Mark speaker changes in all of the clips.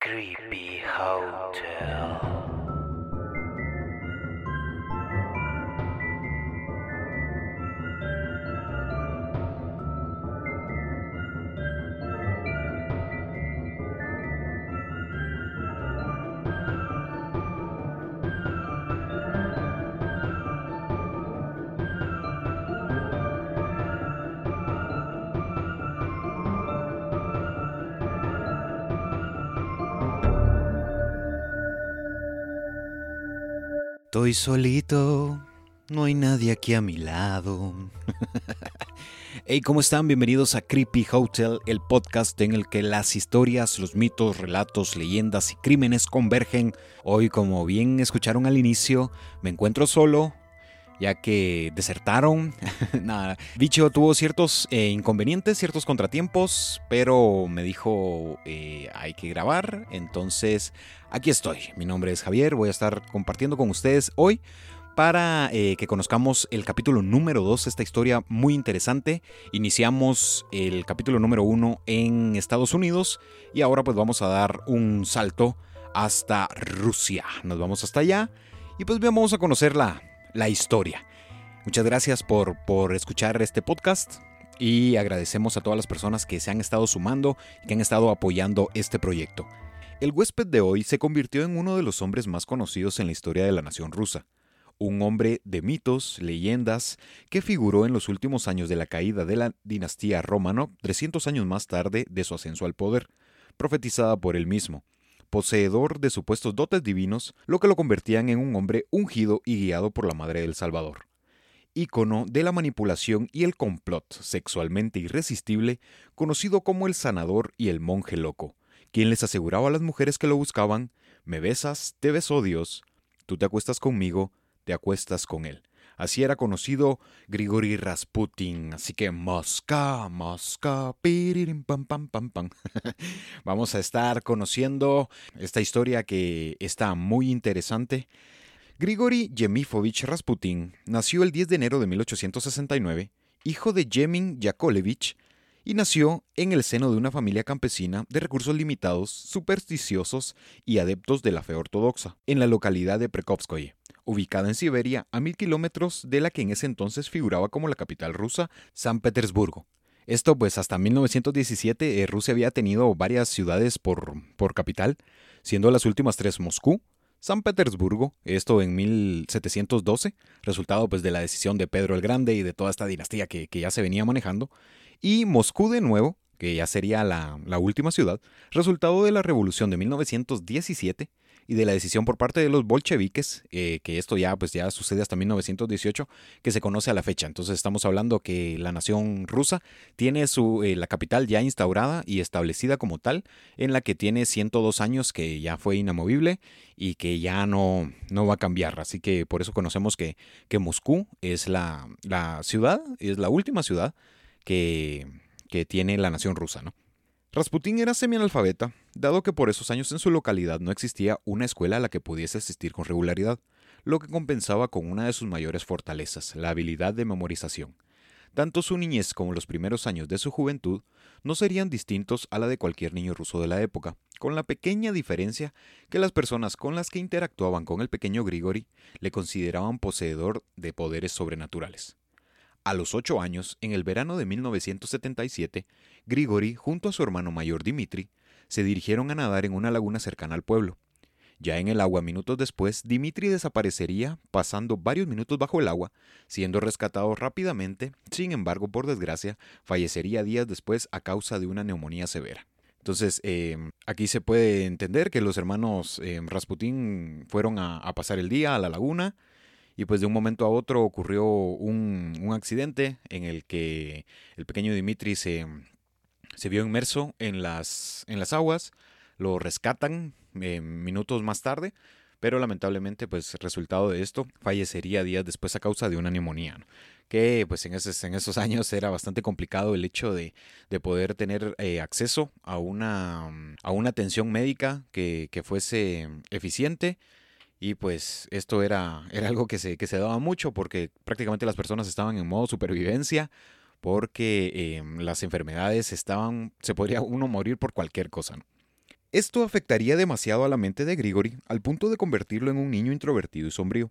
Speaker 1: Creepy Hotel.
Speaker 2: Estoy solito, no hay nadie aquí a mi lado. hey, ¿cómo están? Bienvenidos a Creepy Hotel, el podcast en el que las historias, los mitos, relatos, leyendas y crímenes convergen. Hoy, como bien escucharon al inicio, me encuentro solo, ya que desertaron. Nada, Bicho tuvo ciertos eh, inconvenientes, ciertos contratiempos, pero me dijo eh, hay que grabar, entonces aquí estoy. Mi nombre es Javier, voy a estar compartiendo con ustedes hoy para eh, que conozcamos el capítulo número 2, esta historia muy interesante. Iniciamos el capítulo número 1 en Estados Unidos y ahora pues vamos a dar un salto hasta Rusia. Nos vamos hasta allá y pues vamos a conocer la, la historia. Muchas gracias por, por escuchar este podcast y agradecemos a todas las personas que se han estado sumando y que han estado apoyando este proyecto. El huésped de hoy se convirtió en uno de los hombres más conocidos en la historia de la nación rusa. Un hombre de mitos, leyendas, que figuró en los últimos años de la caída de la dinastía Romanov, 300 años más tarde de su ascenso al poder, profetizada por él mismo poseedor de supuestos dotes divinos, lo que lo convertían en un hombre ungido y guiado por la Madre del Salvador. Ícono de la manipulación y el complot sexualmente irresistible, conocido como el sanador y el monje loco, quien les aseguraba a las mujeres que lo buscaban, me besas, te beso Dios, tú te acuestas conmigo, te acuestas con él. Así era conocido Grigori Rasputin. Así que Mosca, Mosca, piririm, pam, pam, pam, pam. Vamos a estar conociendo esta historia que está muy interesante. Grigori Yemifovich Rasputin nació el 10 de enero de 1869, hijo de Yemin Yakovlevich, y nació en el seno de una familia campesina de recursos limitados, supersticiosos y adeptos de la fe ortodoxa, en la localidad de Prekovskoye ubicada en Siberia a mil kilómetros de la que en ese entonces figuraba como la capital rusa, San Petersburgo. Esto pues hasta 1917 eh, Rusia había tenido varias ciudades por, por capital, siendo las últimas tres Moscú, San Petersburgo, esto en 1712, resultado pues de la decisión de Pedro el Grande y de toda esta dinastía que, que ya se venía manejando, y Moscú de nuevo, que ya sería la, la última ciudad, resultado de la revolución de 1917, y de la decisión por parte de los bolcheviques, eh, que esto ya, pues ya sucede hasta 1918, que se conoce a la fecha. Entonces estamos hablando que la nación rusa tiene su, eh, la capital ya instaurada y establecida como tal, en la que tiene 102 años que ya fue inamovible y que ya no, no va a cambiar. Así que por eso conocemos que, que Moscú es la, la ciudad, es la última ciudad que, que tiene la nación rusa, ¿no? Rasputín era semianalfabeta, dado que por esos años en su localidad no existía una escuela a la que pudiese asistir con regularidad, lo que compensaba con una de sus mayores fortalezas, la habilidad de memorización. Tanto su niñez como los primeros años de su juventud no serían distintos a la de cualquier niño ruso de la época, con la pequeña diferencia que las personas con las que interactuaban con el pequeño Grigori le consideraban poseedor de poderes sobrenaturales. A los ocho años, en el verano de 1977, Grigori, junto a su hermano mayor Dimitri, se dirigieron a nadar en una laguna cercana al pueblo. Ya en el agua minutos después, Dimitri desaparecería, pasando varios minutos bajo el agua, siendo rescatado rápidamente, sin embargo, por desgracia, fallecería días después a causa de una neumonía severa. Entonces, em, aquí se puede entender que los hermanos em, Rasputín fueron a pasar el día a la laguna, y pues de un momento a otro ocurrió un, accidente en el que el pequeño Dimitri se, se vio inmerso en las, en las aguas, lo rescatan eh, minutos más tarde, pero lamentablemente pues resultado de esto fallecería días después a causa de una neumonía. que pues en esos, en esos años era bastante complicado el hecho de, de poder tener eh, acceso a una, a una atención médica que, que fuese eficiente y pues esto era, era algo que se, que se daba mucho porque prácticamente las personas estaban en modo supervivencia porque em, las enfermedades estaban, se podría uno morir por cualquier cosa. Esto afectaría demasiado a la mente de Grigori al punto de convertirlo en un niño introvertido y sombrío,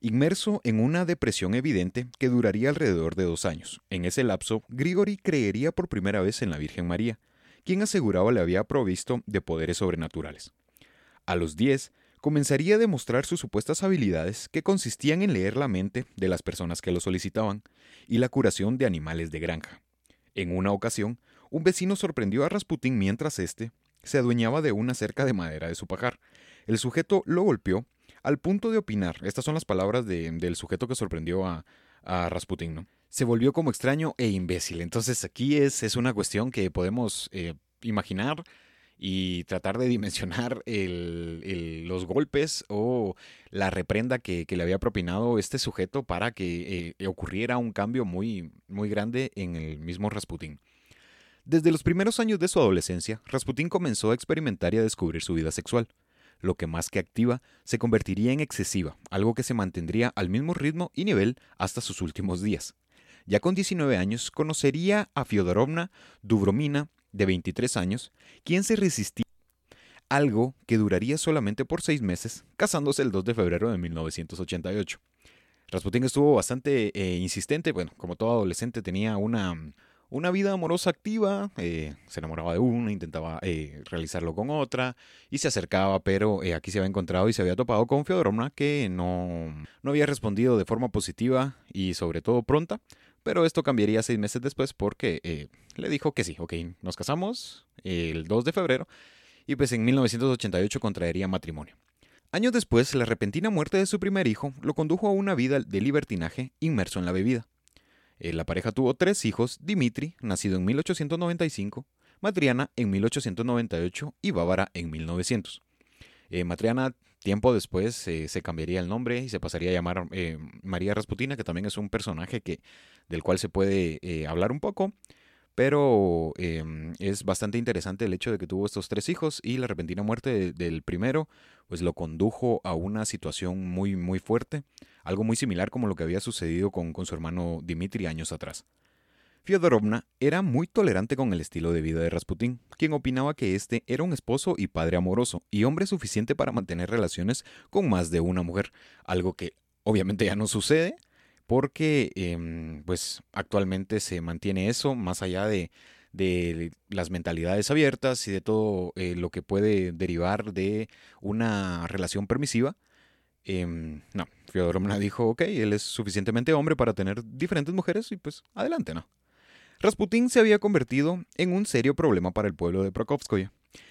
Speaker 2: inmerso en una depresión evidente que duraría alrededor de dos años. En ese lapso, Grigori creería por primera vez en la Virgen María, quien aseguraba le había provisto de poderes sobrenaturales. A los 10, comenzaría a demostrar sus supuestas habilidades que consistían en leer la mente de las personas que lo solicitaban y la curación de animales de granja. En una ocasión, un vecino sorprendió a Rasputín mientras éste se adueñaba de una cerca de madera de su pajar. El sujeto lo golpeó al punto de opinar. Estas son las palabras del sujeto que sorprendió a, a Rasputín, ¿no? Se volvió como extraño e imbécil. Entonces aquí es, es una cuestión que podemos eh, imaginar y tratar de dimensionar los golpes o la reprenda que, le había propinado este sujeto para que eh, ocurriera un cambio muy, muy grande en el mismo Rasputín. Desde los primeros años de su adolescencia, Rasputín comenzó a experimentar y a descubrir su vida sexual. Lo que más que activa se convertiría en excesiva, algo que se mantendría al mismo ritmo y nivel hasta sus últimos días. Ya con 19 años conocería a Fyodorovna Dubromina, de 23 años, quien se resistía algo que duraría solamente por seis meses, casándose el 2 de febrero de 1988. Rasputín estuvo bastante eh, insistente, bueno, como todo adolescente tenía una, una vida amorosa activa, eh, se enamoraba de una, intentaba eh, realizarlo con otra y se acercaba, pero aquí se había encontrado y se había topado con Feodorovna que no, no había respondido de forma positiva y sobre todo pronta, pero esto cambiaría seis meses después porque le dijo que sí, ok, nos casamos el 2 de febrero y pues en 1988 contraería matrimonio. Años después, la repentina muerte de su primer hijo lo condujo a una vida de libertinaje inmerso en la bebida. Eh, la pareja tuvo tres hijos, Dimitri, nacido en 1895, Matriana en 1898 y Bárbara en 1900. Eh, Matriana, tiempo después, eh, se cambiaría el nombre y se pasaría a llamar María Rasputina, que también es un personaje que, del cual se puede hablar un poco. Pero es bastante interesante el hecho de que tuvo estos tres hijos y la repentina muerte del primero pues lo condujo a una situación muy muy fuerte, algo muy similar como lo que había sucedido con, con su hermano Dimitri años atrás. Fyodorovna era muy tolerante con el estilo de vida de Rasputín, quien opinaba que este era un esposo y padre amoroso y hombre suficiente para mantener relaciones con más de una mujer, algo que obviamente ya no sucede, porque em, pues actualmente se mantiene eso más allá de, las mentalidades abiertas y de todo eh, lo que puede derivar de una relación permisiva. Eh, no, Fyodoromna dijo, ok, él es suficientemente hombre para tener diferentes mujeres y pues adelante, ¿no? Rasputín se había convertido en un serio problema para el pueblo de Prokofskoye,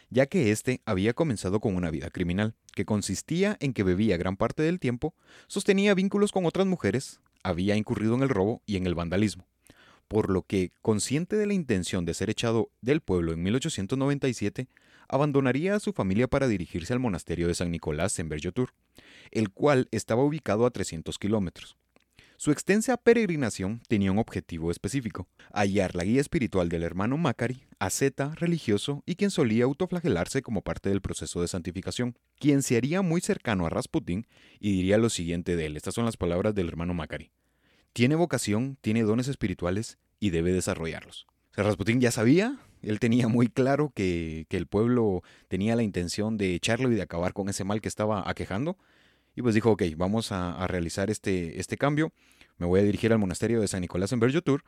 Speaker 2: ya que éste había comenzado con una vida criminal, que consistía en que bebía gran parte del tiempo, sostenía vínculos con otras mujeres, había incurrido en el robo y en el vandalismo, por lo que, consciente de la intención de ser echado del pueblo en 1897, abandonaría a su familia para dirigirse al monasterio de San Nicolás en Berjotur, el cual estaba ubicado a 300 kilómetros. Su extensa peregrinación tenía un objetivo específico, hallar la guía espiritual del hermano Macari, asceta, religioso y quien solía autoflagelarse como parte del proceso de santificación, quien se haría muy cercano a Rasputin y diría lo siguiente de él, estas son las palabras del hermano Macari. Tiene vocación, tiene dones espirituales y debe desarrollarlos. O Rasputin ya sabía, él tenía muy claro que, el pueblo tenía la intención de echarlo y de acabar con ese mal que estaba aquejando, y pues dijo, ok, vamos a, realizar este, este cambio. Me voy a dirigir al monasterio de San Nicolás en Berjotur.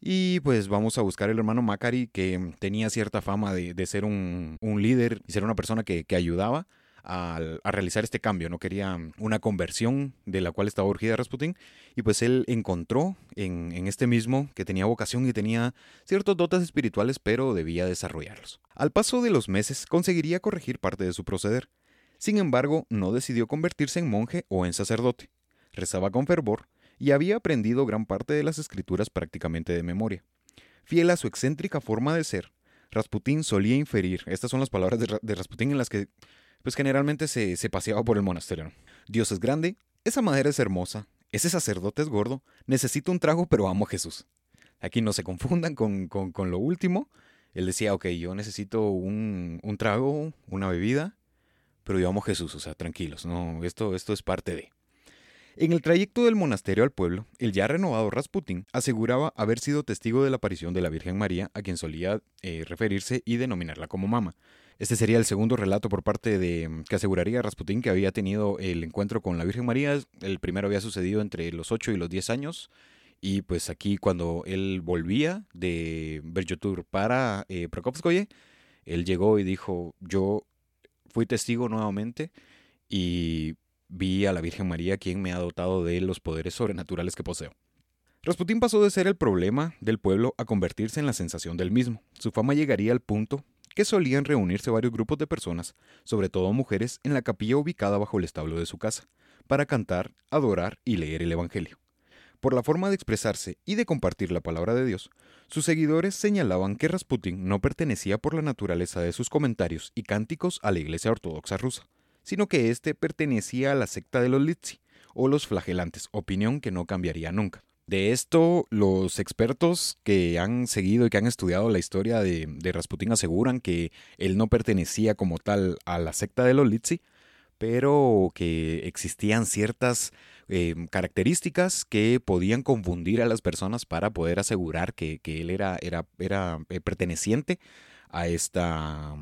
Speaker 2: Y pues vamos a buscar el hermano Macari, que tenía cierta fama de, ser un, líder y ser una persona que, ayudaba a, realizar este cambio. No quería una conversión de la cual estaba urgida Rasputin. Y pues él encontró en, en este mismo que tenía vocación y tenía ciertos dotes espirituales, pero debía desarrollarlos. Al paso de los meses conseguiría corregir parte de su proceder. Sin embargo, no decidió convertirse en monje o en sacerdote. Rezaba con fervor y había aprendido gran parte de las escrituras prácticamente de memoria. Fiel a su excéntrica forma de ser, Rasputín solía inferir, estas son las palabras de, Rasputín en las que pues generalmente se, paseaba por el monasterio. Dios es grande, esa madera es hermosa, ese sacerdote es gordo, necesito un trago pero amo a Jesús. Aquí no se confundan con, lo último. Él decía, ok, yo necesito un, un trago, una bebida, pero yo amo a Jesús, o sea, tranquilos, no, esto, esto es parte de. En el trayecto del monasterio al pueblo, el ya renovado Rasputín aseguraba haber sido testigo de la aparición de la Virgen María, a quien solía eh, referirse y denominarla como mama. Este sería el segundo relato por parte de que aseguraría Rasputín que había tenido el encuentro con la Virgen María. El primero había sucedido entre los 8 y los 10 años. Y pues aquí cuando él volvía de Berjotur para eh, Prokopskoye, él llegó y dijo, yo fui testigo nuevamente y vi a la Virgen María quien me ha dotado de los poderes sobrenaturales que poseo. Rasputín pasó de ser el problema del pueblo a convertirse en la sensación del mismo. Su fama llegaría al punto que solían reunirse varios grupos de personas, sobre todo mujeres, en la capilla ubicada bajo el establo de su casa, para cantar, adorar y leer el Evangelio. Por la forma de expresarse y de compartir la palabra de Dios, sus seguidores señalaban que Rasputin no pertenecía por la naturaleza de sus comentarios y cánticos a la Iglesia Ortodoxa rusa, sino que éste pertenecía a la secta de los Litsi, o los flagelantes, opinión que no cambiaría nunca. De esto, los expertos que han seguido y que han estudiado la historia de, de Rasputin aseguran que él no pertenecía como tal a la secta de los Litsi, pero que existían ciertas eh, características que podían confundir a las personas para poder asegurar que, que él era, era, era eh, perteneciente a esta,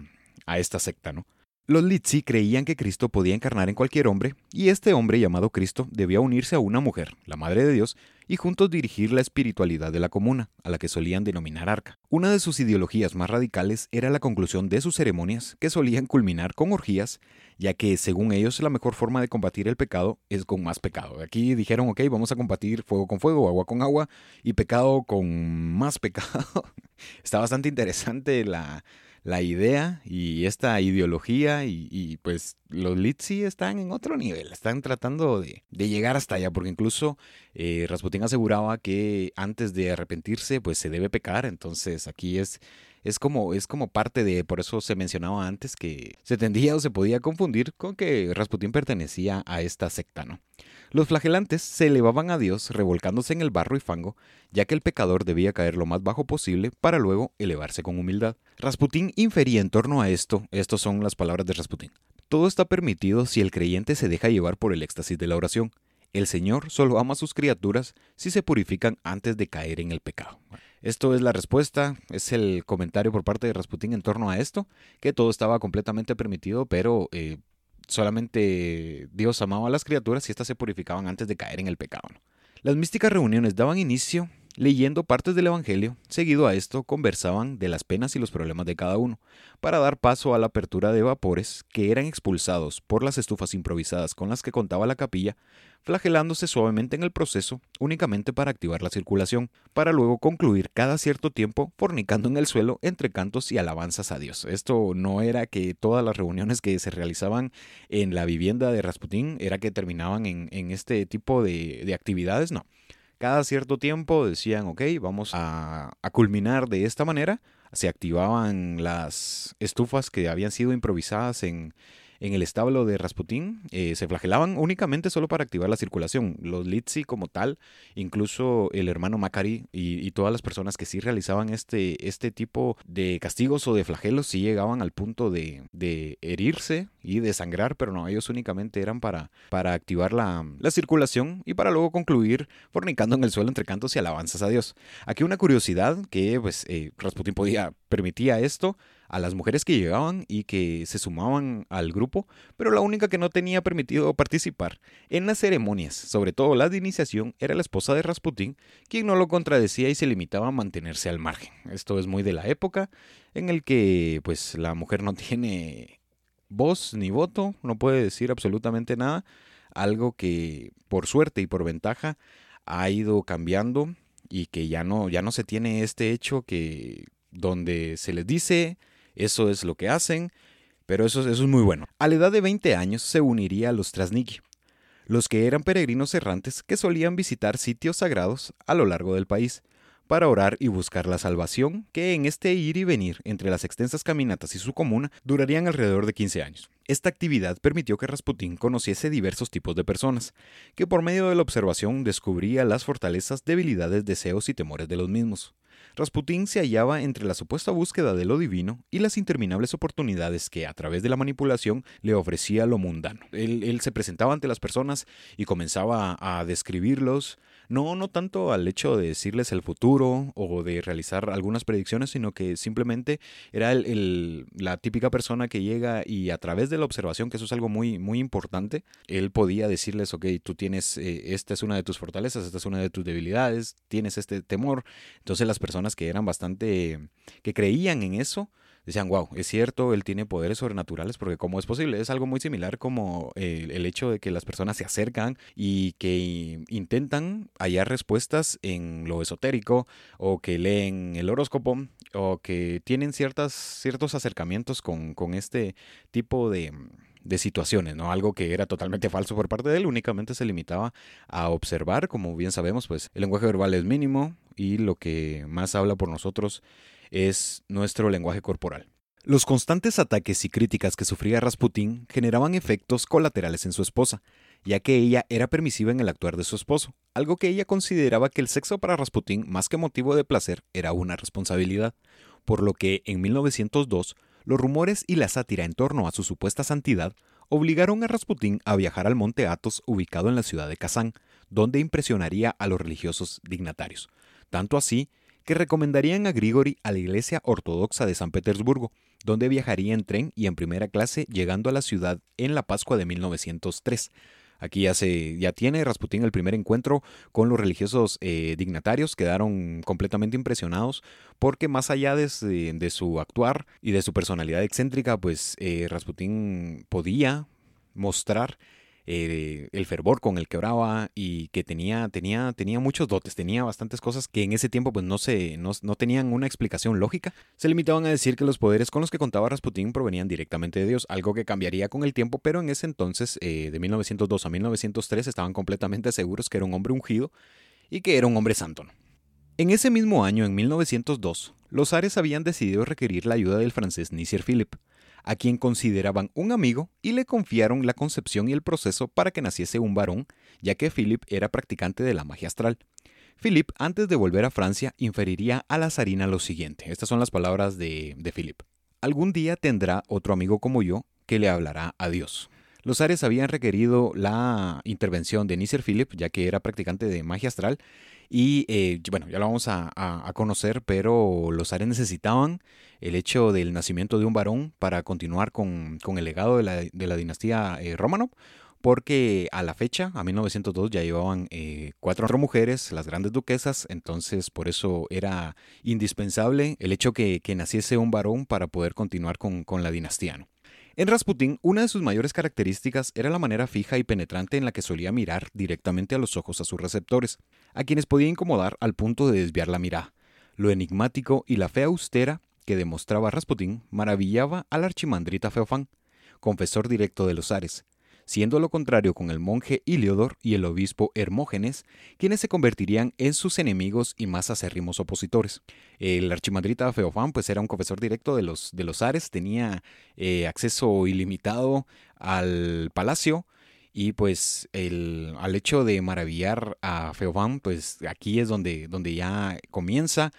Speaker 2: a esta secta, ¿no? Los Litsi creían que Cristo podía encarnar en cualquier hombre, y este hombre llamado Cristo debía unirse a una mujer, la Madre de Dios, y juntos dirigir la espiritualidad de la comuna, a la que solían denominar arca. Una de sus ideologías más radicales era la conclusión de sus ceremonias, que solían culminar con orgías, ya que según ellos la mejor forma de combatir el pecado es con más pecado. Aquí dijeron, ok, vamos a combatir fuego con fuego, agua con agua, y pecado con más pecado. Está bastante interesante la la idea y esta ideología y, pues los Litsi están en otro nivel, están tratando de, llegar hasta allá, porque incluso eh, aseguraba que antes de arrepentirse pues se debe pecar, entonces aquí es es como, es como parte de, por eso se mencionaba antes que se tendía o se podía confundir con que Rasputín pertenecía a esta secta, ¿no? Los flagelantes se elevaban a Dios revolcándose en el barro y fango, ya que el pecador debía caer lo más bajo posible para luego elevarse con humildad. Rasputín infería en torno a esto, estas son las palabras de Rasputín. Todo está permitido si el creyente se deja llevar por el éxtasis de la oración. El Señor solo ama a sus criaturas si se purifican antes de caer en el pecado. Esto es la respuesta, es el comentario por parte de Rasputín en torno a esto, que todo estaba completamente permitido, pero eh, solamente Dios amaba a las criaturas y éstas se purificaban antes de caer en el pecado. Las místicas reuniones daban inicio leyendo partes del Evangelio, seguido a esto conversaban de las penas y los problemas de cada uno, para dar paso a la apertura de vapores que eran expulsados por las estufas improvisadas con las que contaba la capilla, flagelándose suavemente en el proceso únicamente para activar la circulación, para luego concluir cada cierto tiempo fornicando en el suelo entre cantos y alabanzas a Dios. Esto no era que todas las reuniones que se realizaban en la vivienda de Rasputín era que terminaban en, este tipo de, de actividades, no cada cierto tiempo decían, ok, vamos a, culminar de esta manera. Se activaban las estufas que habían sido improvisadas en, en el establo de Rasputín eh, se flagelaban únicamente solo para activar la circulación. Los Litsi como tal, incluso el hermano Macari y, todas las personas que sí realizaban este, este tipo de castigos o de flagelos sí llegaban al punto de, de herirse y de sangrar, pero no, ellos únicamente eran para, para activar la, la circulación y para luego concluir fornicando en el suelo entre cantos y alabanzas a Dios. Aquí una curiosidad que pues eh, Rasputín podía, permitía esto, a las mujeres que llegaban y que se sumaban al grupo, pero la única que no tenía permitido participar en las ceremonias, sobre todo la de iniciación, era la esposa de Rasputín, quien no lo contradecía y se limitaba a mantenerse al margen. Esto es muy de la época en el que pues la mujer no tiene voz ni voto, no puede decir absolutamente nada, algo que por suerte y por ventaja ha ido cambiando y que ya no ya no se tiene este hecho que donde se les dice eso es lo que hacen, pero eso, es muy bueno. A la edad de 20 años se uniría a los Trasniki, los que eran peregrinos errantes que solían visitar sitios sagrados a lo largo del país para orar y buscar la salvación, que en este ir y venir entre las extensas caminatas y su comuna durarían alrededor de 15 años. Esta actividad permitió que Rasputín conociese diversos tipos de personas, que por medio de la observación descubría las fortalezas, debilidades, deseos y temores de los mismos. Rasputín se hallaba entre la supuesta búsqueda de lo divino y las interminables oportunidades que, a través de la manipulación, le ofrecía lo mundano. Él, él se presentaba ante las personas y comenzaba a describirlos, no, no tanto al hecho de decirles el futuro o de realizar algunas predicciones, sino que simplemente era el, la típica persona que llega y a través de la observación, que eso es algo muy, muy importante, él podía decirles, ok, tú tienes, eh, esta es una de tus fortalezas, esta es una de tus debilidades, tienes este temor. Entonces las personas que eran bastante, que creían en eso, decían, wow, es cierto, él tiene poderes sobrenaturales, porque ¿cómo es posible? Es algo muy similar como el, el, hecho de que las personas se acercan y que intentan hallar respuestas en lo esotérico, o que leen el horóscopo, o que tienen ciertas, ciertos acercamientos con, con este tipo de de situaciones, ¿no? Algo que era totalmente falso por parte de él, únicamente se limitaba a observar, como bien sabemos, pues el lenguaje verbal es mínimo y lo que más habla por nosotros es nuestro lenguaje corporal. Los constantes ataques y críticas que sufría Rasputín generaban efectos colaterales en su esposa, ya que ella era permisiva en el actuar de su esposo, algo que ella consideraba que el sexo para Rasputín, más que motivo de placer, era una responsabilidad, por lo que en 1902 los rumores y la sátira en torno a su supuesta santidad obligaron a Rasputín a viajar al monte Athos ubicado en la ciudad de Kazán, donde impresionaría a los religiosos dignatarios. Tanto así que recomendarían a Grigori a la iglesia ortodoxa de San Petersburgo, donde viajaría en tren y en primera clase llegando a la ciudad en la Pascua de 1903. Aquí ya, se, ya tiene Rasputín el primer encuentro con los religiosos eh, dignatarios, quedaron completamente impresionados porque más allá de, su actuar y de su personalidad excéntrica, pues eh, Rasputín podía mostrar eh, el fervor con el que oraba y que tenía, tenía, tenía muchos dotes, tenía bastantes cosas que en ese tiempo pues no, se, no, no tenían una explicación lógica. Se limitaban a decir que los poderes con los que contaba Rasputín provenían directamente de Dios, algo que cambiaría con el tiempo, pero en ese entonces, eh, de 1902 a 1903, estaban completamente seguros que era un hombre ungido y que era un hombre santo. En ese mismo año, en 1902, los Ares habían decidido requerir la ayuda del francés Nisir Philip, a quien consideraban un amigo y le confiaron la concepción y el proceso para que naciese un varón, ya que Philip era practicante de la magia astral. Philip, antes de volver a Francia, inferiría a la zarina lo siguiente. Estas son las palabras de, de Philip. Algún día tendrá otro amigo como yo que le hablará a Dios. Los Ares habían requerido la intervención de Nisser Philip, ya que era practicante de magia astral, y eh, bueno, ya lo vamos a, conocer, pero los Ares necesitaban el hecho del nacimiento de un varón para continuar con, el legado de la, de la dinastía eh, Romanov, porque a la fecha, a 1902, ya llevaban eh, cuatro mujeres, las grandes duquesas, entonces por eso era indispensable el hecho que, que naciese un varón para poder continuar con, con la dinastía. En Rasputin, una de sus mayores características era la manera fija y penetrante en la que solía mirar directamente a los ojos a sus receptores, a quienes podía incomodar al punto de desviar la mirada. Lo enigmático y la fe austera que demostraba Rasputin maravillaba al archimandrita Feofán, confesor directo de los Ares, siendo lo contrario con el monje Iliodor y el obispo Hermógenes, quienes se convertirían en sus enemigos y más acérrimos opositores. El archimandrita Feofán pues era un confesor directo de los, de los Ares, tenía eh, acceso ilimitado al palacio, y pues el, al hecho de maravillar a Feofán, pues aquí es donde, donde ya comienza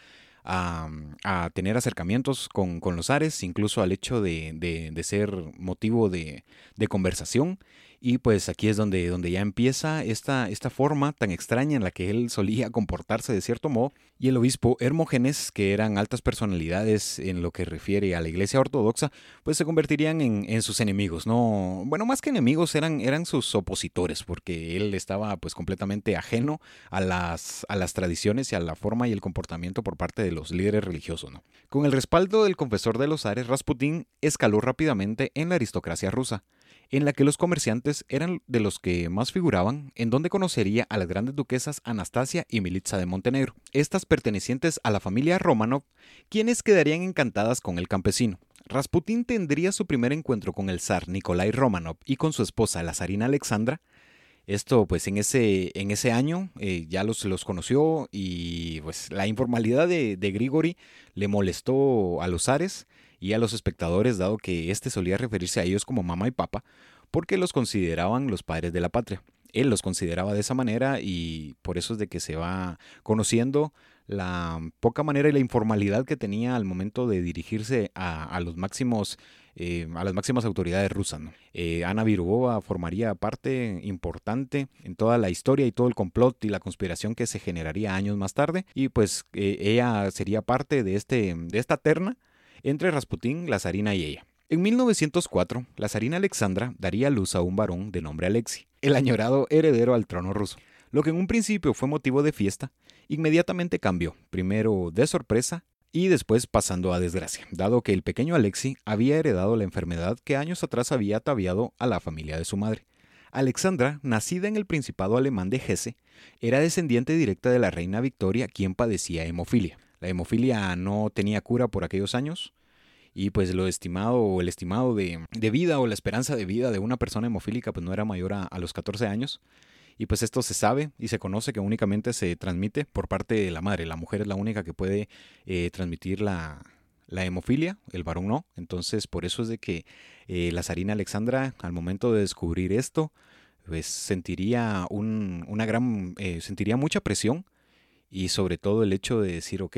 Speaker 2: a, a tener acercamientos con, con, los Ares, incluso al hecho de, de, de ser motivo de, de, conversación. Y pues aquí es donde, donde ya empieza esta, esta forma tan extraña en la que él solía comportarse de cierto modo. Y el obispo Hermógenes, que eran altas personalidades en lo que refiere a la iglesia ortodoxa, pues se convertirían en, en sus enemigos. No, bueno, más que enemigos eran, eran sus opositores, porque él estaba pues completamente ajeno a las, a las tradiciones y a la forma y el comportamiento por parte de los líderes religiosos. ¿no? Con el respaldo del confesor de los Ares, Rasputín escaló rápidamente en la aristocracia rusa en la que los comerciantes eran de los que más figuraban, en donde conocería a las grandes duquesas Anastasia y Militza de Montenegro, estas pertenecientes a la familia Romanov, quienes quedarían encantadas con el campesino. Rasputín tendría su primer encuentro con el zar Nikolai Romanov y con su esposa la zarina Alexandra. Esto pues en ese, en ese año eh, ya los, los conoció y pues la informalidad de, de Grigori le molestó a los zares y a los espectadores, dado que éste solía referirse a ellos como mamá y papá, porque los consideraban los padres de la patria. Él los consideraba de esa manera y por eso es de que se va conociendo la poca manera y la informalidad que tenía al momento de dirigirse a, los máximos eh, a las máximas autoridades rusas. Eh, Ana Virubova formaría parte importante en toda la historia y todo el complot y la conspiración que se generaría años más tarde y pues eh, ella sería parte de, este, de esta terna entre Rasputín, la zarina y ella. En 1904, la zarina Alexandra daría luz a un varón de nombre Alexi, el añorado heredero al trono ruso. Lo que en un principio fue motivo de fiesta, inmediatamente cambió, primero de sorpresa y después pasando a desgracia, dado que el pequeño Alexi había heredado la enfermedad que años atrás había ataviado a la familia de su madre. Alexandra, nacida en el Principado alemán de Hesse, era descendiente directa de la reina Victoria, quien padecía hemofilia. La hemofilia no tenía cura por aquellos años, y pues lo estimado o el estimado de, vida o la esperanza de vida de una persona hemofílica pues no era mayor a, los 14 años. Y pues esto se sabe y se conoce que únicamente se transmite por parte de la madre. La mujer es la única que puede eh, transmitir la, hemofilia, el varón no. Entonces por eso es de que eh, la zarina Alexandra al momento de descubrir esto, pues sentiría un, una gran, eh, sentiría mucha presión y sobre todo el hecho de decir, ok,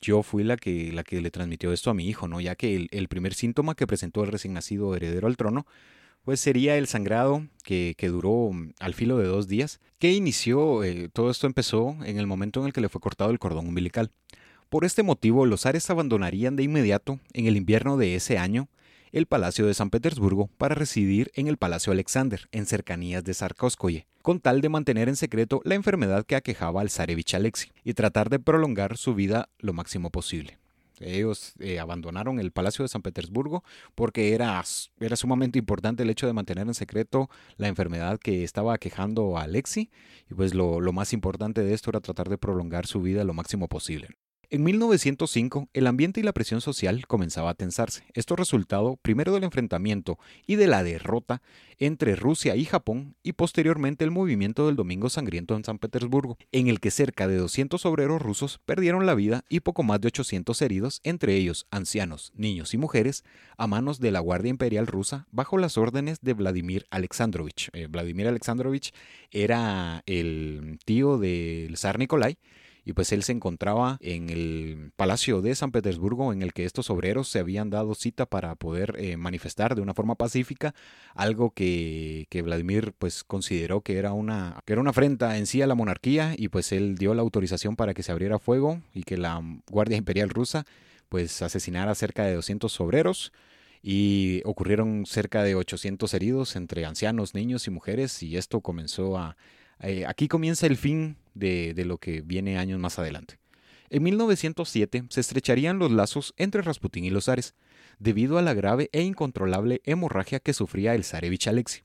Speaker 2: yo fui la que, la que le transmitió esto a mi hijo, ¿no? Ya que el, el primer síntoma que presentó el recién nacido heredero al trono pues sería el sangrado que, duró mm, al filo de dos días, que inició, eh, todo esto empezó en el momento en el que le fue cortado el cordón umbilical. Por este motivo, los ares abandonarían de inmediato, en el invierno de ese año, el Palacio de San Petersburgo para residir en el Palacio Alexander, en cercanías de Sarkovskoye, con tal de mantener en secreto la enfermedad que aquejaba al zarevich Alexei y tratar de prolongar su vida lo máximo posible. Ellos eh, abandonaron el Palacio de San Petersburgo porque era, era sumamente importante el hecho de mantener en secreto la enfermedad que estaba aquejando a Alexi y pues lo, lo más importante de esto era tratar de prolongar su vida lo máximo posible. En 1905, el ambiente y la presión social comenzaba a tensarse. Esto resultado primero del enfrentamiento y de la derrota entre Rusia y Japón y posteriormente el movimiento del Domingo Sangriento en San Petersburgo, en el que cerca de 200 obreros rusos perdieron la vida y poco más de 800 heridos, entre ellos ancianos, niños y mujeres, a manos de la Guardia Imperial rusa bajo las órdenes de Vladimir Alexandrovich. Eh, Vladimir Alexandrovich era el tío del zar Nikolai y pues él se encontraba en el Palacio de San Petersburgo en el que estos obreros se habían dado cita para poder eh, manifestar de una forma pacífica algo que, que, Vladimir pues consideró que era una que era una afrenta en sí a la monarquía y pues él dio la autorización para que se abriera fuego y que la Guardia Imperial rusa pues asesinara cerca de 200 obreros y ocurrieron cerca de 800 heridos entre ancianos, niños y mujeres y esto comenzó a eh, aquí comienza el fin de, lo que viene años más adelante. En 1907 se estrecharían los lazos entre Rasputín y los zares, debido a la grave e incontrolable hemorragia que sufría el zarevich Alexei.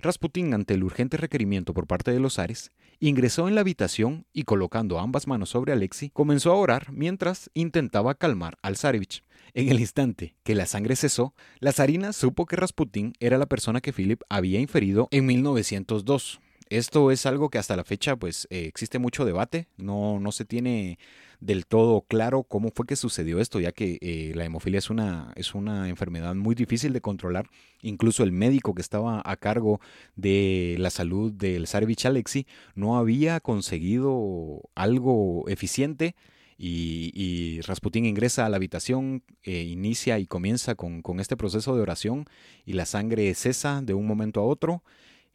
Speaker 2: Rasputín, ante el urgente requerimiento por parte de los zares, ingresó en la habitación y colocando ambas manos sobre Alexei, comenzó a orar mientras intentaba calmar al zarevich. En el instante que la sangre cesó, la zarina supo que Rasputín era la persona que Philip había inferido en 1902, esto es algo que hasta la fecha pues eh, existe mucho debate, no, no se tiene del todo claro cómo fue que sucedió esto, ya que eh, la hemofilia es una, es una enfermedad muy difícil de controlar. Incluso el médico que estaba a cargo de la salud del Zarevich Alexi no había conseguido algo eficiente. Y, Rasputín ingresa a la habitación, eh, inicia y comienza con, con este proceso de oración y la sangre cesa de un momento a otro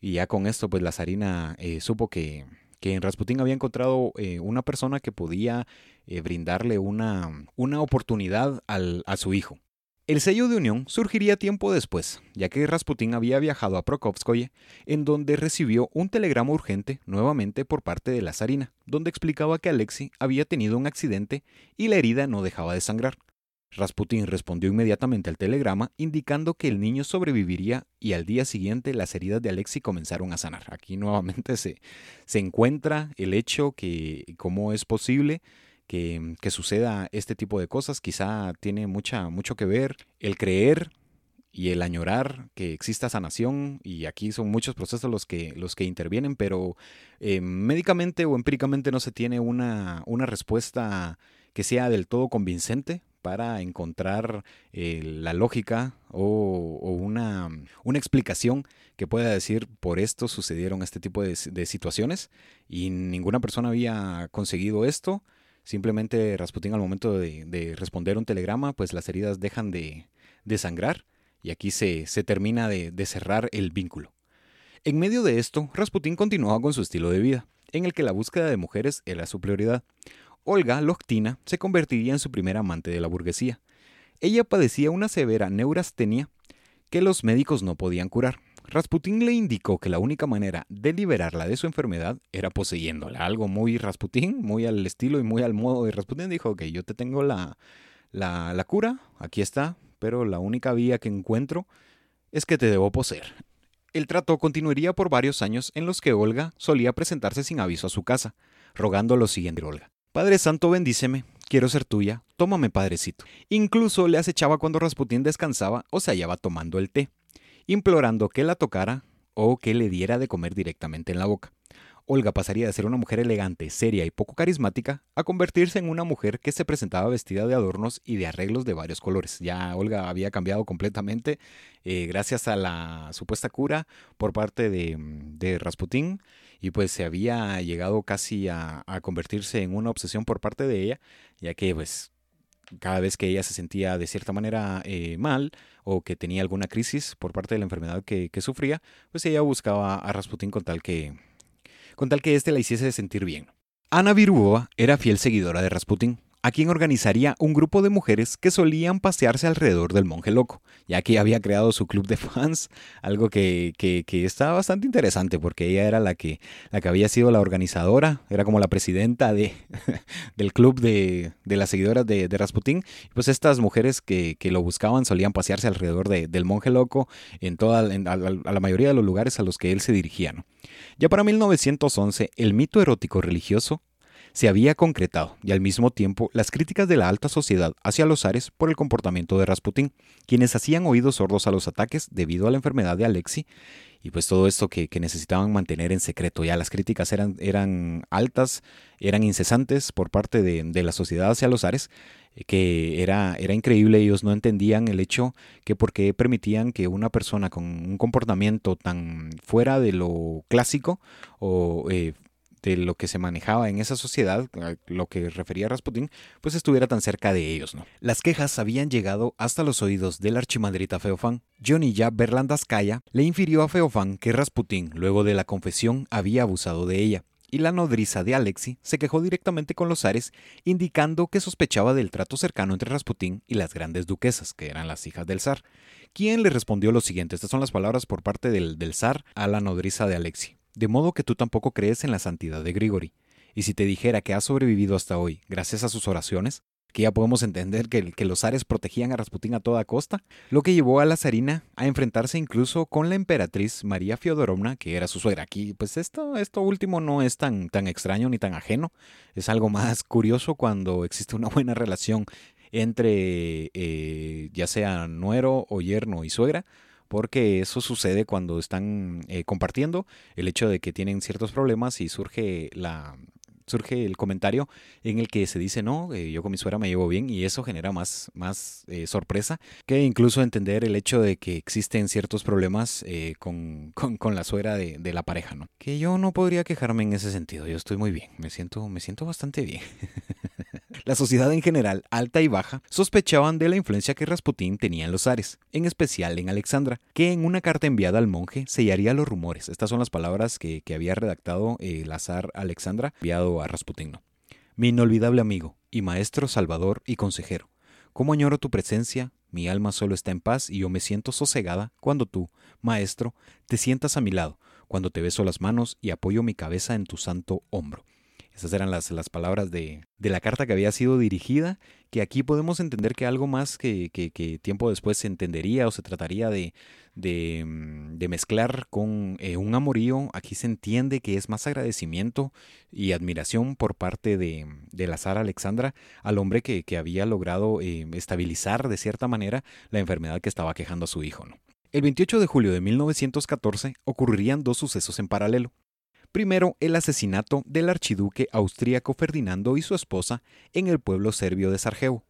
Speaker 2: y ya con esto, pues la zarina eh, supo que, que, Rasputín había encontrado eh, una persona que podía eh, brindarle una, una oportunidad al, a su hijo. El sello de unión surgiría tiempo después, ya que Rasputín había viajado a Prokofskoye, en donde recibió un telegrama urgente nuevamente por parte de la zarina, donde explicaba que Alexei había tenido un accidente y la herida no dejaba de sangrar. Rasputín respondió inmediatamente al telegrama indicando que el niño sobreviviría y al día siguiente las heridas de Alexi comenzaron a sanar. Aquí nuevamente se, se encuentra el hecho que cómo es posible que, que, suceda este tipo de cosas. Quizá tiene mucha, mucho que ver el creer y el añorar que exista sanación y aquí son muchos procesos los que, los que intervienen, pero eh, médicamente o empíricamente no se tiene una, una respuesta que sea del todo convincente para encontrar eh, la lógica o, una, una, explicación que pueda decir por esto sucedieron este tipo de, situaciones y ninguna persona había conseguido esto. Simplemente Rasputín al momento de, responder un telegrama, pues las heridas dejan de, sangrar y aquí se, se termina de, cerrar el vínculo. En medio de esto, Rasputín continuaba con su estilo de vida, en el que la búsqueda de mujeres era su prioridad. Olga Lochtina se convertiría en su primera amante de la burguesía. Ella padecía una severa neurastenia que los médicos no podían curar. Rasputín le indicó que la única manera de liberarla de su enfermedad era poseyéndola. Algo muy Rasputín, muy al estilo y muy al modo de Rasputín. Dijo, ok, yo te tengo la, la, la cura, aquí está, pero la única vía que encuentro es que te debo poseer. El trato continuaría por varios años en los que Olga solía presentarse sin aviso a su casa, rogando lo siguiente Olga. Padre Santo, bendíceme, quiero ser tuya, tómame padrecito. Incluso le acechaba cuando Rasputín descansaba o se hallaba tomando el té, implorando que la tocara o que le diera de comer directamente en la boca. Olga pasaría de ser una mujer elegante, seria y poco carismática a convertirse en una mujer que se presentaba vestida de adornos y de arreglos de varios colores. Ya Olga había cambiado completamente eh, gracias a la supuesta cura por parte de, de Rasputín y pues se había llegado casi a, convertirse en una obsesión por parte de ella, ya que pues cada vez que ella se sentía de cierta manera eh, mal o que tenía alguna crisis por parte de la enfermedad que, sufría, pues ella buscaba a Rasputin con tal que con tal que éste la hiciese sentir bien. Ana Virubova era fiel seguidora de Rasputin, a quien organizaría un grupo de mujeres que solían pasearse alrededor del monje loco, ya que había creado su club de fans, algo que, que, estaba bastante interesante porque ella era la que, la que había sido la organizadora, era como la presidenta de, del club de, de las seguidoras de, de, Rasputín. Pues estas mujeres que, que lo buscaban solían pasearse alrededor del monje loco en toda, a, la mayoría de los lugares a los que él se dirigía. Ya para 1911, el mito erótico religioso se había concretado y al mismo tiempo las críticas de la alta sociedad hacia los zares por el comportamiento de Rasputín, quienes hacían oídos sordos a los ataques debido a la enfermedad de Alexi y pues todo esto que, necesitaban mantener en secreto. Ya las críticas eran, eran altas, eran incesantes por parte de, la sociedad hacia los zares, eh, que era, era increíble, ellos no entendían el hecho que por qué permitían que una persona con un comportamiento tan fuera de lo clásico o eh, de lo que se manejaba en esa sociedad, lo que refería a Rasputín, pues estuviera tan cerca de ellos. ¿no? Las quejas habían llegado hasta los oídos del archimadrita Feofán. Johnny ya Berlandaskaya le infirió a Feofán que Rasputín, luego de la confesión, había abusado de ella y la nodriza de Alexi se quejó directamente con los zares, indicando que sospechaba del trato cercano entre Rasputín y las grandes duquesas, que eran las hijas del zar, quien le respondió lo siguiente, estas son las palabras por parte del, del zar a la nodriza de Alexi. De modo que tú tampoco crees en la santidad de Grigori. Y si te dijera que ha sobrevivido hasta hoy gracias a sus oraciones, que ya podemos entender que, los zares protegían a Rasputín a toda costa, lo que llevó a la zarina a enfrentarse incluso con la emperatriz María Fiodorovna, que era su suegra. Aquí, pues esto, esto último no es tan, tan extraño ni tan ajeno, es algo más curioso cuando existe una buena relación entre eh, ya sea nuero o yerno y suegra, porque eso sucede cuando están eh, compartiendo el hecho de que tienen ciertos problemas y surge la surge el comentario en el que se dice no eh, yo con mi suegra me llevo bien y eso genera más más eh, sorpresa que incluso entender el hecho de que existen ciertos problemas con, con, la suegra de, de, la pareja no que yo no podría quejarme en ese sentido yo estoy muy bien me siento me siento bastante bien La sociedad en general, alta y baja, sospechaban de la influencia que Rasputín tenía en los zares, en especial en Alexandra, que en una carta enviada al monje sellaría los rumores. Estas son las palabras que, había redactado el zar Alexandra enviado a Rasputín. Mi inolvidable amigo, y maestro, salvador y consejero, cómo añoro tu presencia, mi alma solo está en paz y yo me siento sosegada cuando tú, maestro, te sientas a mi lado, cuando te beso las manos y apoyo mi cabeza en tu santo hombro. Esas eran las, las palabras de, de, la carta que había sido dirigida, que aquí podemos entender que algo más que, que, tiempo después se entendería o se trataría de, de, mm, de mezclar con eh, un amorío, aquí se entiende que es más agradecimiento y admiración por parte de, la Sara Alexandra al hombre que, que había logrado eh, estabilizar de cierta manera la enfermedad que estaba quejando a su hijo. El 28 de julio de 1914 ocurrirían dos sucesos en paralelo. Primero, el asesinato del archiduque austríaco Ferdinando y su esposa en el pueblo serbio de Sarajevo.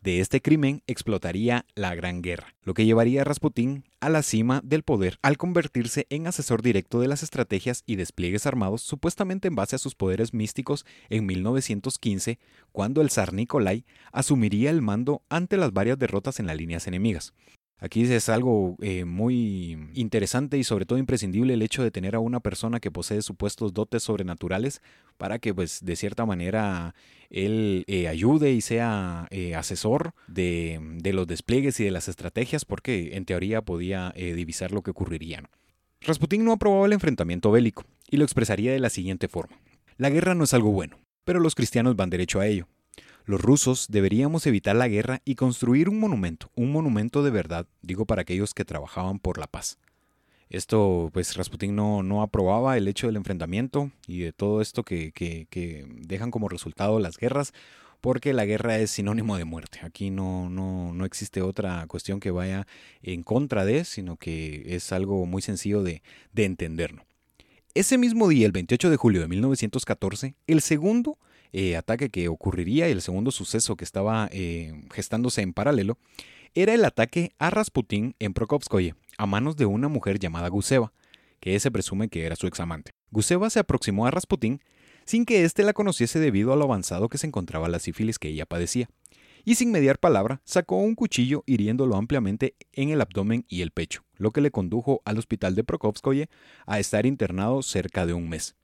Speaker 2: De este crimen explotaría la Gran Guerra, lo que llevaría a Rasputín a la cima del poder al convertirse en asesor directo de las estrategias y despliegues armados supuestamente en base a sus poderes místicos en 1915, cuando el zar Nikolai asumiría el mando ante las varias derrotas en las líneas enemigas. Aquí es algo eh, muy interesante y sobre todo imprescindible el hecho de tener a una persona que posee supuestos dotes sobrenaturales para que pues de cierta manera él eh, ayude y sea eh, asesor de, los despliegues y de las estrategias porque en teoría podía divisar lo que ocurriría. Rasputín no aprobaba el enfrentamiento bélico y lo expresaría de la siguiente forma. La guerra no es algo bueno, pero los cristianos van derecho a ello. Los rusos deberíamos evitar la guerra y construir un monumento, un monumento de verdad, digo para aquellos que trabajaban por la paz. Esto, pues Rasputín no, no aprobaba el hecho del enfrentamiento y de todo esto que, que, dejan como resultado las guerras, porque la guerra es sinónimo de muerte. Aquí no, no, no existe otra cuestión que vaya en contra de, sino que es algo muy sencillo de, de. Ese mismo día, el 28 de julio de 1914, el segundo eh, ataque que ocurriría y el segundo suceso que estaba eh, gestándose en paralelo era el ataque a Rasputín en Prokopskoye a manos de una mujer llamada Guseva, que se presume que era su examante. Guseva se aproximó a Rasputín sin que éste la conociese debido a lo avanzado que se encontraba la sífilis que ella padecía, y sin mediar palabra sacó un cuchillo hiriéndolo ampliamente en el abdomen y el pecho, lo que le condujo al hospital de Prokopskoye a estar internado cerca de un mes.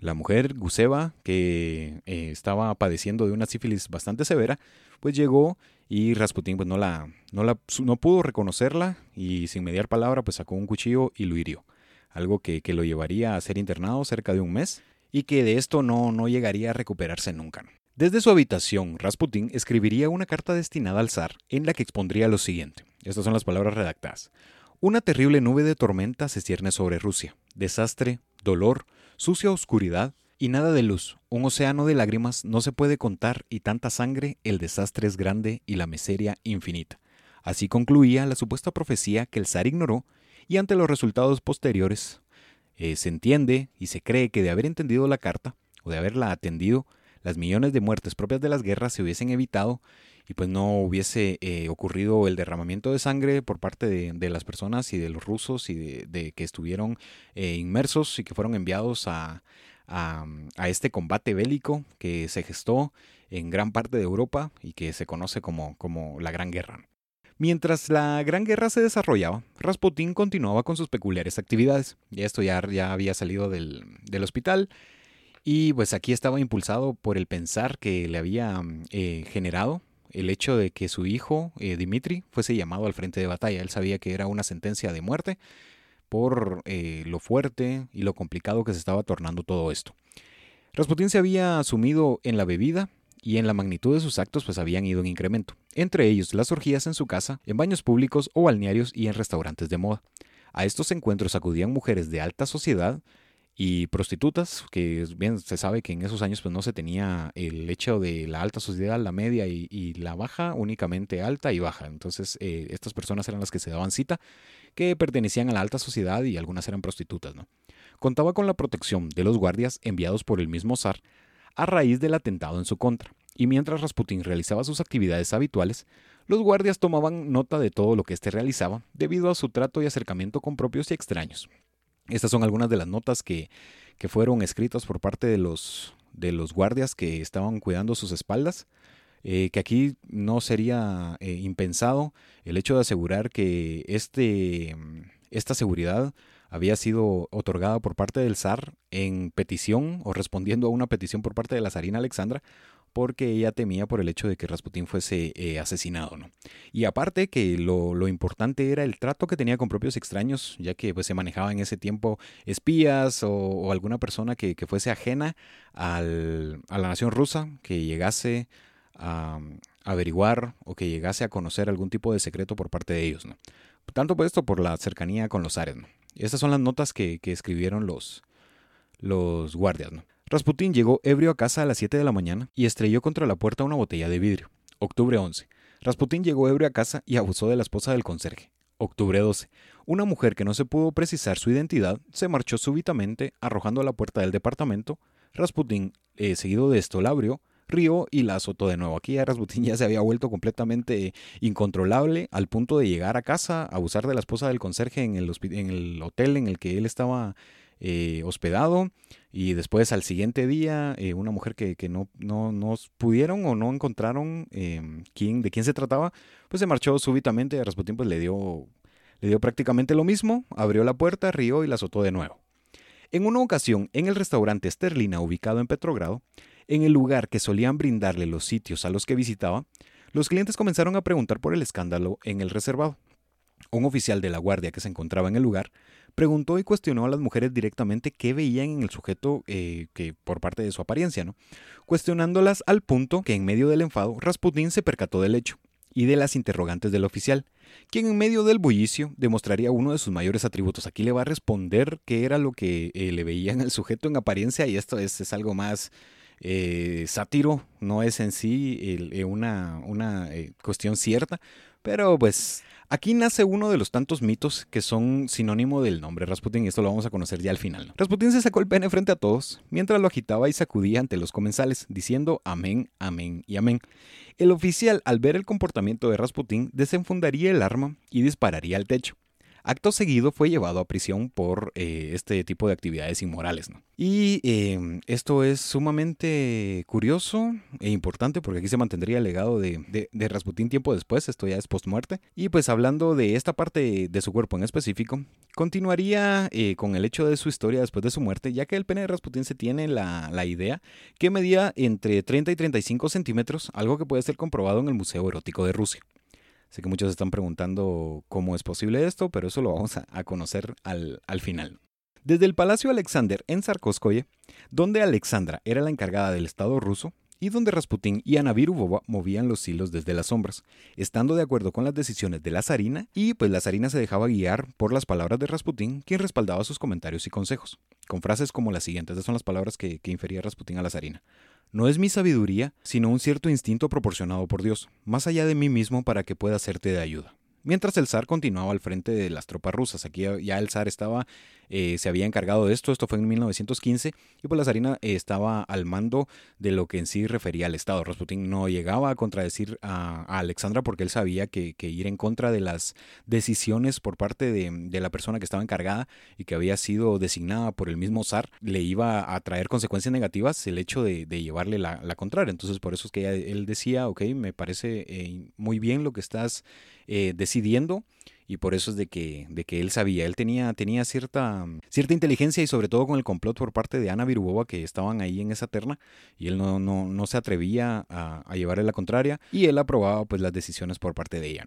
Speaker 2: La mujer Guseva, que eh, estaba padeciendo de una sífilis bastante severa, pues llegó y Rasputín pues no la, no la no pudo reconocerla y sin mediar palabra pues sacó un cuchillo y lo hirió. Algo que, que, lo llevaría a ser internado cerca de un mes y que de esto no, no llegaría a recuperarse nunca. Desde su habitación, Rasputín escribiría una carta destinada al zar en la que expondría lo siguiente. Estas son las palabras redactadas. Una terrible nube de tormenta se cierne sobre Rusia. Desastre, dolor, sucia oscuridad y nada de luz. Un océano de lágrimas no se puede contar y tanta sangre, el desastre es grande y la miseria infinita. Así concluía la supuesta profecía que el zar ignoró y ante los resultados posteriores eh, se entiende y se cree que de haber entendido la carta o de haberla atendido, las millones de muertes propias de las guerras se hubiesen evitado y pues no hubiese eh, ocurrido el derramamiento de sangre por parte de, las personas y de los rusos y de, que estuvieron eh, inmersos y que fueron enviados a, este combate bélico que se gestó en gran parte de Europa y que se conoce como, como la Gran Guerra. Mientras la Gran Guerra se desarrollaba, Rasputín continuaba con sus peculiares actividades. Y esto ya, ya había salido del, del, hospital. Y pues aquí estaba impulsado por el pensar que le había eh, generado el hecho de que su hijo, eh, Dimitri, fuese llamado al frente de batalla. Él sabía que era una sentencia de muerte por eh, lo fuerte y lo complicado que se estaba tornando todo esto. Rasputín se había sumido en la bebida y en la magnitud de sus actos pues habían ido en incremento, entre ellos las orgías en su casa, en baños públicos o balnearios y en restaurantes de moda. A estos encuentros acudían mujeres de alta sociedad y prostitutas, que bien se sabe que en esos años pues no se tenía el hecho de la alta sociedad, la media y, la baja, únicamente alta y baja. Entonces eh, estas personas eran las que se daban cita, que pertenecían a la alta sociedad y algunas eran prostitutas. ¿no? Contaba con la protección de los guardias enviados por el mismo zar a raíz del atentado en su contra. Y mientras Rasputín realizaba sus actividades habituales, los guardias tomaban nota de todo lo que éste realizaba, debido a su trato y acercamiento con propios y extraños. Estas son algunas de las notas que, fueron escritas por parte de los, de los guardias que estaban cuidando sus espaldas. Eh, que aquí no sería eh, impensado el hecho de asegurar que este, esta seguridad había sido otorgada por parte del zar en petición o respondiendo a una petición por parte de la zarina Alexandra porque ella temía por el hecho de que Rasputín fuese eh, asesinado. ¿no? Y aparte que lo, importante era el trato que tenía con propios extraños, ya que pues, se manejaba en ese tiempo espías o, alguna persona que, fuese ajena al, a la nación rusa, que llegase a, averiguar o que llegase a conocer algún tipo de secreto por parte de ellos. ¿no? Tanto por esto, por la cercanía con los zares. ¿no? Estas son las notas que, que escribieron los, los guardias. ¿no? Rasputín llegó ebrio a casa a las 7 de la mañana y estrelló contra la puerta una botella de vidrio. Octubre 11. Rasputín llegó ebrio a casa y abusó de la esposa del conserje. Octubre 12. Una mujer que no se pudo precisar su identidad se marchó súbitamente arrojando a la puerta del departamento. Rasputín, eh, seguido de esto, la abrió, rió y la azotó de nuevo. Aquí Rasputin ya se había vuelto completamente incontrolable al punto de llegar a casa, abusar de la esposa del conserje en el hotel en el que él estaba eh, hospedado y después al siguiente día eh, una mujer que, no, no, pudieron o no encontraron em, quién, de quién se trataba, pues se marchó súbitamente. A Rasputin pues le dio, le dio prácticamente lo mismo, abrió la puerta, rió y la azotó de nuevo. En una ocasión, en el restaurante Sterlina ubicado en Petrogrado, en el lugar que solían brindarle los sitios a los que visitaba, los clientes comenzaron a preguntar por el escándalo en el reservado. Un oficial de la guardia que se encontraba en el lugar preguntó y cuestionó a las mujeres directamente qué veían en el sujeto eh, que por parte de su apariencia, ¿no? Cuestionándolas al punto que en medio del enfado Rasputín se percató del hecho y de las interrogantes del oficial, quien en medio del bullicio demostraría uno de sus mayores atributos. Aquí le va a responder qué era lo que eh, le veían al sujeto en apariencia y esto es, algo más eh, sátiro, no es en sí una, una cuestión cierta, pero pues Aquí nace uno de los tantos mitos que son sinónimo del nombre Rasputin y esto lo vamos a conocer ya al final. Rasputin se sacó el pene frente a todos mientras lo agitaba y sacudía ante los comensales, diciendo amén, amén y amén. El oficial, al ver el comportamiento de Rasputin, desenfundaría el arma y dispararía al techo. Acto seguido fue llevado a prisión por eh, este tipo de actividades inmorales. Y em, esto es sumamente curioso e importante porque aquí se mantendría el legado de, de, Rasputín tiempo después, esto ya es post-muerte. Y pues hablando de esta parte de su cuerpo en específico, continuaría eh, con el hecho de su historia después de su muerte, ya que el pene de Rasputín se tiene la, la idea que medía entre 30 y 35 centímetros, algo que puede ser comprobado en el Museo Erótico de Rusia. Sé que muchos están preguntando cómo es posible esto, pero eso lo vamos a, conocer al, final. Desde el Palacio Alexander en Sarkoskoye, donde Alexandra era la encargada del Estado ruso, y donde Rasputín y Ana Virubova movían los hilos desde las sombras, estando de acuerdo con las decisiones de la zarina, y pues la zarina se dejaba guiar por las palabras de Rasputín, quien respaldaba sus comentarios y consejos, con frases como las siguientes, estas son las palabras que, que infería Rasputín a la zarina. No es mi sabiduría, sino un cierto instinto proporcionado por Dios, más allá de mí mismo para que pueda serte de ayuda. Mientras el zar continuaba al frente de las tropas rusas, aquí ya el zar estaba eh, se había encargado de esto, esto fue en 1915, y pues la zarina estaba al mando de lo que en sí refería al Estado. Rasputin no llegaba a contradecir a, Alexandra porque él sabía que, ir en contra de las decisiones por parte de, la persona que estaba encargada y que había sido designada por el mismo zar le iba a traer consecuencias negativas el hecho de, llevarle la, contraria. Entonces por eso es que él decía, ok, me parece eh, muy bien lo que estás eh, decidiendo y por eso es de que, él sabía, él tenía, cierta, inteligencia y sobre todo con el complot por parte de Ana Virubova que estaban ahí en esa terna y él no se atrevía a, a, llevarle la contraria y él aprobaba pues las decisiones por parte de ella.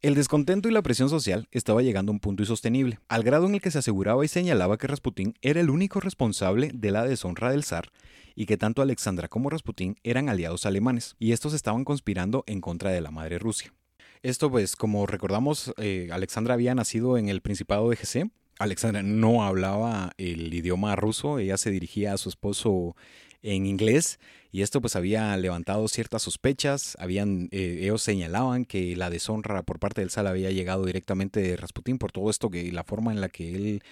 Speaker 2: El descontento y la presión social estaba llegando a un punto insostenible, al grado en el que se aseguraba y señalaba que Rasputín era el único responsable de la deshonra del zar y que tanto Alexandra como Rasputín eran aliados alemanes, y estos estaban conspirando en contra de la madre Rusia. Esto, pues, como recordamos, eh, Alexandra había nacido en el Principado de GC. Alexandra no hablaba el idioma ruso, ella se dirigía a su esposo en inglés y esto pues había levantado ciertas sospechas, habían, eh, ellos señalaban que la deshonra por parte del Sal había llegado directamente de Rasputín por todo esto, que la forma en la que él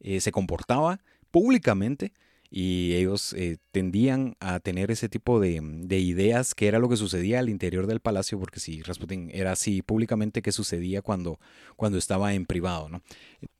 Speaker 2: eh, se comportaba públicamente y ellos eh, tendían a tener ese tipo de, de, ideas que era lo que sucedía al interior del palacio, porque si Rasputin era así públicamente, ¿qué sucedía cuando, cuando estaba en privado? ¿no?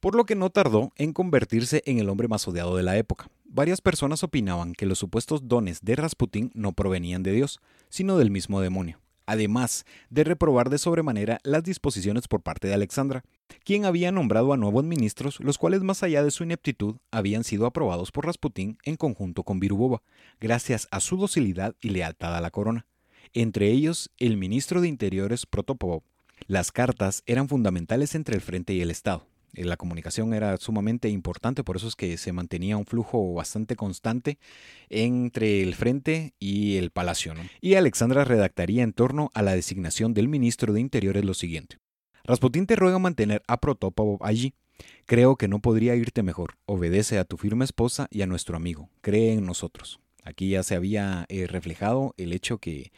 Speaker 2: Por lo que no tardó en convertirse en el hombre más odiado de la época. Varias personas opinaban que los supuestos dones de Rasputin no provenían de Dios, sino del mismo demonio además de reprobar de sobremanera las disposiciones por parte de Alexandra, quien había nombrado a nuevos ministros, los cuales más allá de su ineptitud habían sido aprobados por Rasputín en conjunto con Virubova, gracias a su docilidad y lealtad a la corona. Entre ellos, el ministro de Interiores Protopopov. Las cartas eran fundamentales entre el Frente y el Estado. Eh, la comunicación era sumamente importante, por eso es que se mantenía un flujo bastante constante entre el frente y el palacio. Y Alexandra redactaría en torno a la designación del ministro de Interiores lo siguiente. Rasputín te ruega mantener a Protopopov allí. Creo que no podría irte mejor. Obedece a tu firme esposa y a nuestro amigo. Cree en nosotros. Aquí ya se había eh, reflejado el hecho que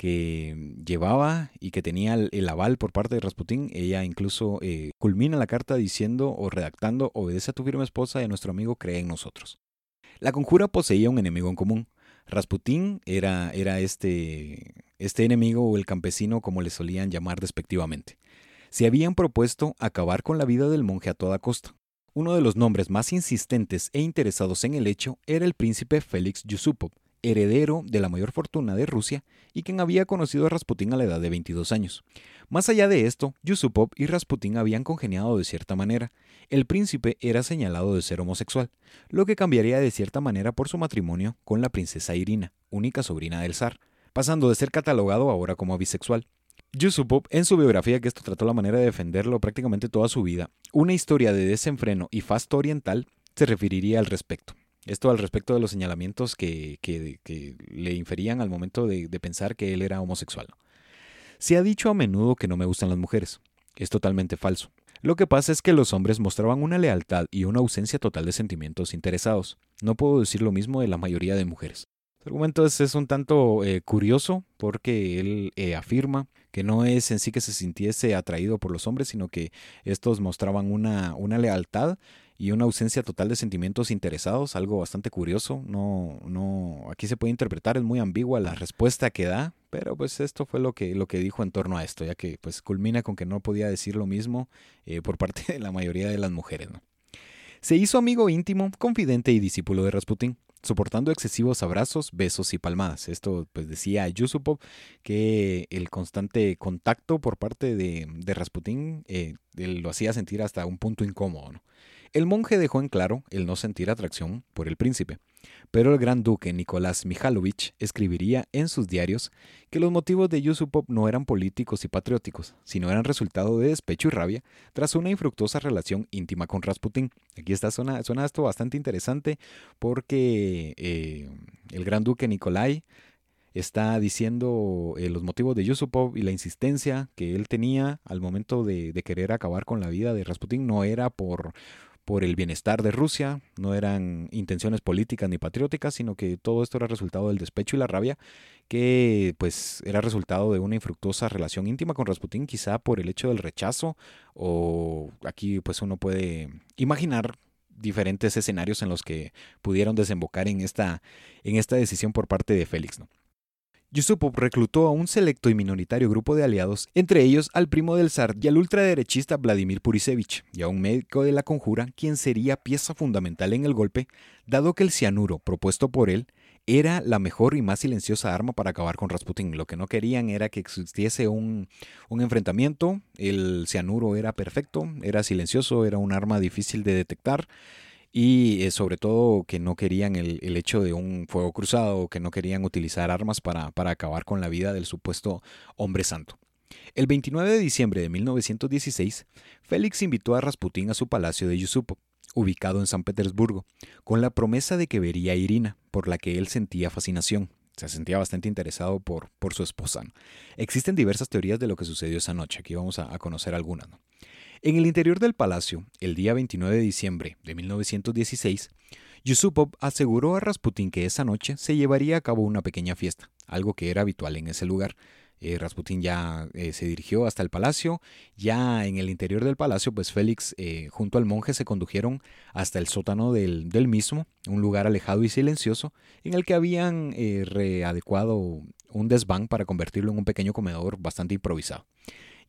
Speaker 2: que llevaba y que tenía el, aval por parte de Rasputín, ella incluso eh, culmina la carta diciendo o redactando, obedece a tu firme esposa y a nuestro amigo cree en nosotros. La conjura poseía un enemigo en común. Rasputín era, era este, este enemigo o el campesino como le solían llamar despectivamente. Se habían propuesto acabar con la vida del monje a toda costa. Uno de los nombres más insistentes e interesados en el hecho era el príncipe Félix Yusupov, heredero de la mayor fortuna de Rusia y quien había conocido a Rasputín a la edad de 22 años. Más allá de esto, Yusupov y Rasputín habían congeniado de cierta manera. El príncipe era señalado de ser homosexual, lo que cambiaría de cierta manera por su matrimonio con la princesa Irina, única sobrina del zar, pasando de ser catalogado ahora como bisexual. Yusupov, en su biografía, que esto trató la manera de defenderlo prácticamente toda su vida, una historia de desenfreno y fasto oriental, se referiría al respecto. Esto al respecto de los señalamientos que, le inferían al momento de, pensar que él era homosexual. Se ha dicho a menudo que no me gustan las mujeres. Es totalmente falso. Lo que pasa es que los hombres mostraban una lealtad y una ausencia total de sentimientos interesados. No puedo decir lo mismo de la mayoría de mujeres. El argumento es, un tanto eh, curioso porque él eh, afirma que no es en sí que se sintiese atraído por los hombres, sino que estos mostraban una, una lealtad y una ausencia total de sentimientos interesados, algo bastante curioso. No, no, aquí se puede interpretar, es muy ambigua la respuesta que da, pero pues esto fue lo que, lo que dijo en torno a esto, ya que pues culmina con que no podía decir lo mismo eh, por parte de la mayoría de las mujeres. ¿no? Se hizo amigo íntimo, confidente y discípulo de Rasputín soportando excesivos abrazos, besos y palmadas. Esto pues decía Yusupov que el constante contacto por parte de, de Rasputín eh, lo hacía sentir hasta un punto incómodo. ¿no? El monje dejó en claro el no sentir atracción por el príncipe, pero el gran duque Nicolás Mijalovich escribiría en sus diarios que los motivos de Yusupov no eran políticos y patrióticos, sino eran resultado de despecho y rabia tras una infructuosa relación íntima con Rasputín. Aquí está, suena, esto bastante interesante porque eh, el gran duque Nicolai está diciendo eh, los motivos de Yusupov y la insistencia que él tenía al momento de, de, querer acabar con la vida de Rasputín no era por por el bienestar de Rusia, no eran intenciones políticas ni patrióticas, sino que todo esto era resultado del despecho y la rabia, que pues era resultado de una infructuosa relación íntima con Rasputín, quizá por el hecho del rechazo, o aquí pues uno puede imaginar diferentes escenarios en los que pudieron desembocar en esta, en esta decisión por parte de Félix. Yusupov reclutó a un selecto y minoritario grupo de aliados, entre ellos al primo del zar y al ultraderechista Vladimir Purisevich, y a un médico de la conjura, quien sería pieza fundamental en el golpe, dado que el cianuro propuesto por él era la mejor y más silenciosa arma para acabar con Rasputin. Lo que no querían era que existiese un, un enfrentamiento, el cianuro era perfecto, era silencioso, era un arma difícil de detectar, y eh, sobre todo que no querían el, el, hecho de un fuego cruzado, que no querían utilizar armas para, para acabar con la vida del supuesto hombre santo. El 29 de diciembre de 1916, Félix invitó a Rasputín a su palacio de Yusupov, ubicado en San Petersburgo, con la promesa de que vería a Irina, por la que él sentía fascinación. Se sentía bastante interesado por, por su esposa. Existen diversas teorías de lo que sucedió esa noche. Aquí vamos a, conocer algunas. En el interior del palacio, el día 29 de diciembre de 1916, Yusupov aseguró a Rasputin que esa noche se llevaría a cabo una pequeña fiesta, algo que era habitual en ese lugar. Eh, Rasputin ya eh, se dirigió hasta el palacio. Ya en el interior del palacio, pues Félix eh, junto al monje se condujeron hasta el sótano del, del, mismo, un lugar alejado y silencioso, en el que habían eh, readecuado un desván para convertirlo en un pequeño comedor bastante improvisado.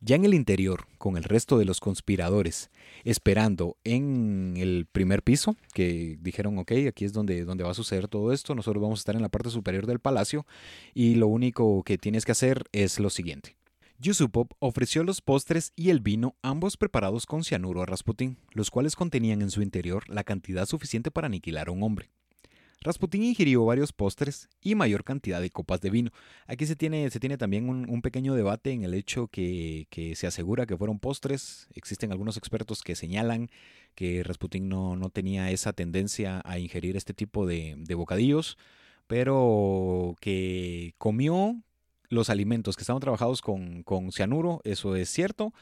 Speaker 2: Ya en el interior, con el resto de los conspiradores, esperando en el primer piso, que dijeron, ok, aquí es donde, donde va a suceder todo esto, nosotros vamos a estar en la parte superior del palacio y lo único que tienes que hacer es lo siguiente. Yusupov ofreció los postres y el vino, ambos preparados con cianuro a Rasputín, los cuales contenían en su interior la cantidad suficiente para aniquilar a un hombre. Rasputín ingirió varios postres y mayor cantidad de copas de vino. Aquí se tiene, se tiene también un, pequeño debate en el hecho que, que, se asegura que fueron postres. Existen algunos expertos que señalan que Rasputín no, no tenía esa tendencia a ingerir este tipo de, de bocadillos, pero que comió los alimentos que estaban trabajados con, con cianuro, eso es cierto.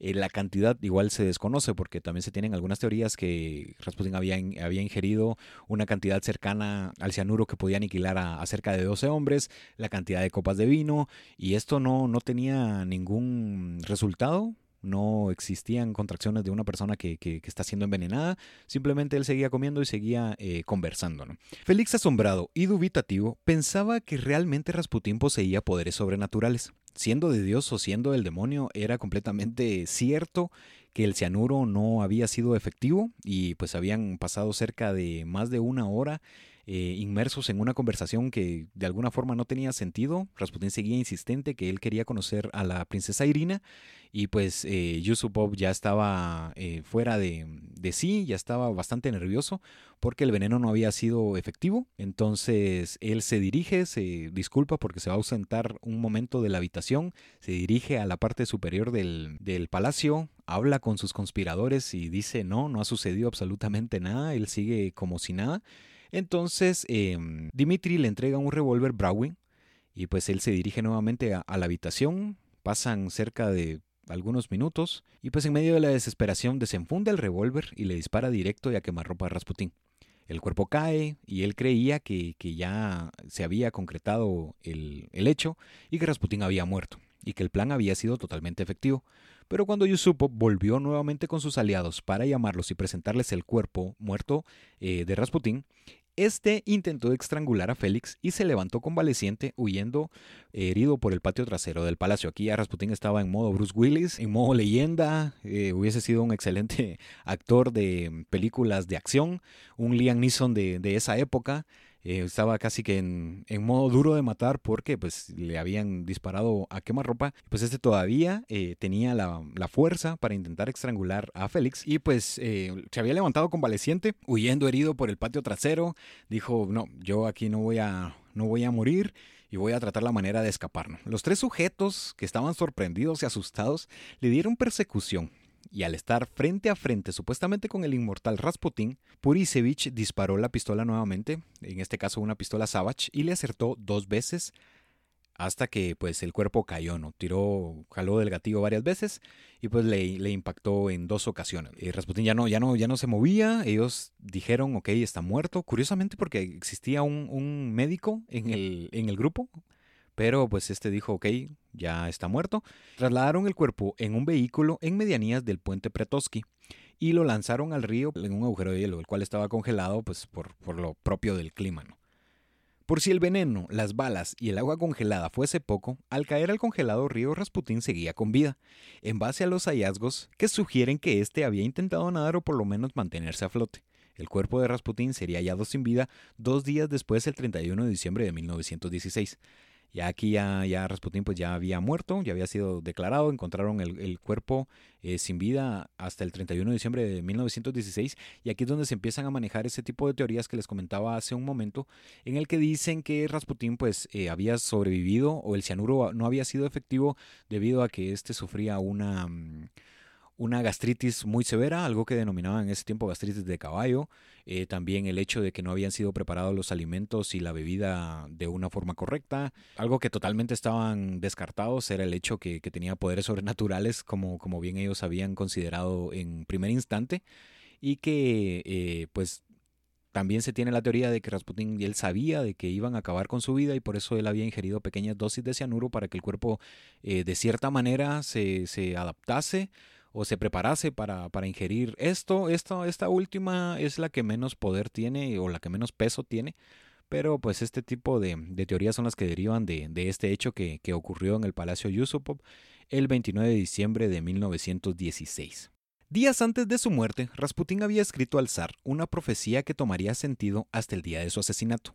Speaker 2: Eh, la cantidad igual se desconoce porque también se tienen algunas teorías que Rasputin había, había ingerido una cantidad cercana al cianuro que podía aniquilar a, a, cerca de 12 hombres, la cantidad de copas de vino y esto no, no tenía ningún resultado no existían contracciones de una persona que, está siendo envenenada, simplemente él seguía comiendo y seguía eh, conversando. Félix, asombrado y dubitativo, pensaba que realmente Rasputín poseía poderes sobrenaturales. Siendo de Dios o siendo del demonio, era completamente cierto que el cianuro no había sido efectivo y pues habían pasado cerca de más de una hora eh, inmersos en una conversación que de alguna forma no tenía sentido. Rasputin seguía insistente que él quería conocer a la princesa Irina y pues eh, Yusupov ya estaba eh, fuera de, de, sí, ya estaba bastante nervioso porque el veneno no había sido efectivo. Entonces él se dirige, se disculpa porque se va a ausentar un momento de la habitación, se dirige a la parte superior del, del palacio, habla con sus conspiradores y dice no, no ha sucedido absolutamente nada, él sigue como si nada. Entonces, em, Dimitri le entrega un revólver Browning y pues él se dirige nuevamente a, la habitación. Pasan cerca de algunos minutos y pues en medio de la desesperación desenfunda el revólver y le dispara directo y a quemarropa a Rasputín. El cuerpo cae y él creía que, ya se había concretado el, el, hecho y que Rasputín había muerto y que el plan había sido totalmente efectivo. Pero cuando Yusupov volvió nuevamente con sus aliados para llamarlos y presentarles el cuerpo muerto eh, de Rasputín, este intentó estrangular a Félix y se levantó convaleciente, huyendo herido por el patio trasero del palacio. Aquí ya Rasputín estaba en modo Bruce Willis, en modo leyenda, eh, hubiese sido un excelente actor de películas de acción, un Liam Neeson de esa época. Eh, estaba casi que en, modo duro de matar porque pues le habían disparado a quemarropa. Pues este todavía eh, tenía la, fuerza para intentar estrangular a Félix y pues eh, se había levantado convaleciente, huyendo herido por el patio trasero. Dijo, no, yo aquí no voy a, no voy a morir y voy a tratar la manera de escapar. Los tres sujetos que estaban sorprendidos y asustados le dieron persecución y al estar frente a frente supuestamente con el inmortal Rasputin, Purisevich disparó la pistola nuevamente, en este caso una pistola Savage, y le acertó dos veces hasta que pues el cuerpo cayó, ¿no? Tiró, jaló del gatillo varias veces y pues le, impactó en dos ocasiones. Y Rasputin ya no, ya, no, ya no se movía, ellos dijeron, ok, está muerto, curiosamente porque existía un, un médico en el, en el grupo, pero pues este dijo, ok, ya está muerto. Trasladaron el cuerpo en un vehículo en medianías del puente Pretoski y lo lanzaron al río en un agujero de hielo, el cual estaba congelado pues por, por lo propio del clima. Por si el veneno, las balas y el agua congelada fuese poco, al caer al congelado río Rasputín seguía con vida, en base a los hallazgos que sugieren que éste había intentado nadar o por lo menos mantenerse a flote. El cuerpo de Rasputín sería hallado sin vida dos días después, el 31 de diciembre de 1916. Ya aquí ya, ya Rasputín pues ya había muerto, ya había sido declarado, encontraron el, cuerpo eh, sin vida hasta el 31 de diciembre de 1916 y aquí es donde se empiezan a manejar ese tipo de teorías que les comentaba hace un momento, en el que dicen que Rasputín pues eh, había sobrevivido o el cianuro no había sido efectivo debido a que éste sufría una... Mm, una gastritis muy severa, algo que denominaban en ese tiempo gastritis de caballo, eh, también el hecho de que no habían sido preparados los alimentos y la bebida de una forma correcta, algo que totalmente estaban descartados era el hecho que, tenía poderes sobrenaturales, como, como bien ellos habían considerado en primer instante, y que eh, pues también se tiene la teoría de que Rasputin él sabía de que iban a acabar con su vida y por eso él había ingerido pequeñas dosis de cianuro para que el cuerpo eh, de cierta manera se, se adaptase o se preparase para, para ingerir esto, esta última es la que menos poder tiene o la que menos peso tiene, pero pues este tipo de, teorías son las que derivan de, este hecho que, que, ocurrió en el Palacio Yusupov el 29 de diciembre de 1916. Días antes de su muerte, Rasputín había escrito al zar una profecía que tomaría sentido hasta el día de su asesinato.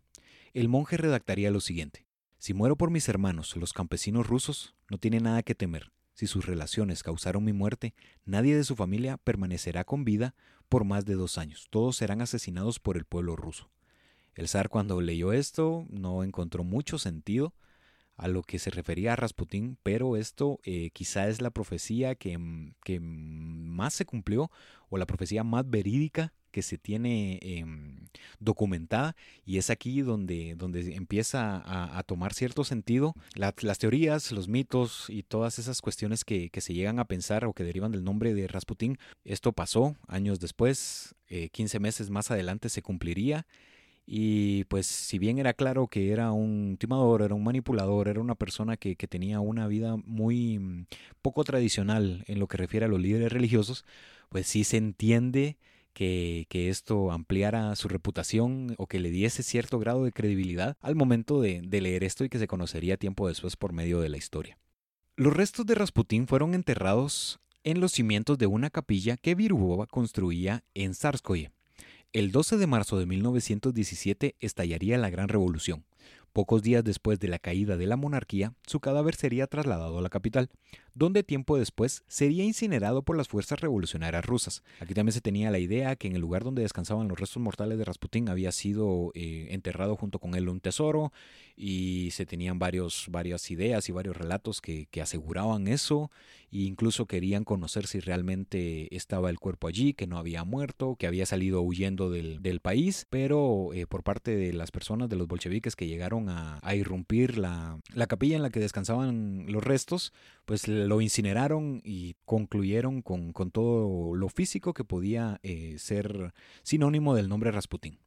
Speaker 2: El monje redactaría lo siguiente. Si muero por mis hermanos, los campesinos rusos, no tiene nada que temer. Si sus relaciones causaron mi muerte, nadie de su familia permanecerá con vida por más de dos años. Todos serán asesinados por el pueblo ruso. El zar cuando leyó esto no encontró mucho sentido a lo que se refería a Rasputín, pero esto eh, quizá es la profecía que, que más se cumplió o la profecía más verídica que se tiene em, documentada y es aquí donde, donde empieza a, tomar cierto sentido las teorías, los mitos y todas esas cuestiones que, se llegan a pensar o que derivan del nombre de Rasputín. Esto pasó años después, 15 eh, meses más adelante se cumpliría Y pues si bien era claro que era un timador, era un manipulador, era una persona que, que tenía una vida muy mm, poco tradicional en lo que refiere a los líderes religiosos, pues sí se entiende que, que, esto ampliara su reputación o que le diese cierto grado de credibilidad al momento de, de, leer esto y que se conocería tiempo después por medio de la historia. Los restos de Rasputín fueron enterrados en los cimientos de una capilla que Virubova construía en Sarskoye. El 12 de marzo de 1917 estallaría la Gran Revolución. Pocos días después de la caída de la monarquía, su cadáver sería trasladado a la capital, donde tiempo después sería incinerado por las fuerzas revolucionarias rusas. Aquí también se tenía la idea que en el lugar donde descansaban los restos mortales de Rasputín había sido eh, enterrado junto con él un tesoro y se tenían varios, varias ideas y varios relatos que, aseguraban eso e incluso querían conocer si realmente estaba el cuerpo allí, que no había muerto, que había salido huyendo del, país, pero eh, por parte de las personas de los bolcheviques que llegaron a, a irrumpir la, la capilla en la que descansaban los restos, pues lo incineraron y concluyeron con, todo lo físico que podía eh, ser sinónimo del nombre Rasputín.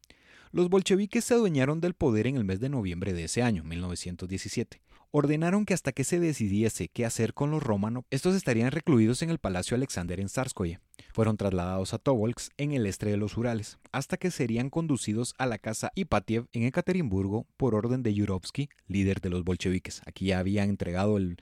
Speaker 2: Los bolcheviques se adueñaron del poder en el mes de noviembre de ese año, 1917. Ordenaron que hasta que se decidiese qué hacer con los Romanov, estos estarían recluidos en el Palacio Alexander en Sarskoye. Fueron trasladados a Tobolsk, en el este de los Urales, hasta que serían conducidos a la casa Ipatiev en Ekaterimburgo por orden de Yurovsky, líder de los bolcheviques. Aquí ya habían entregado el,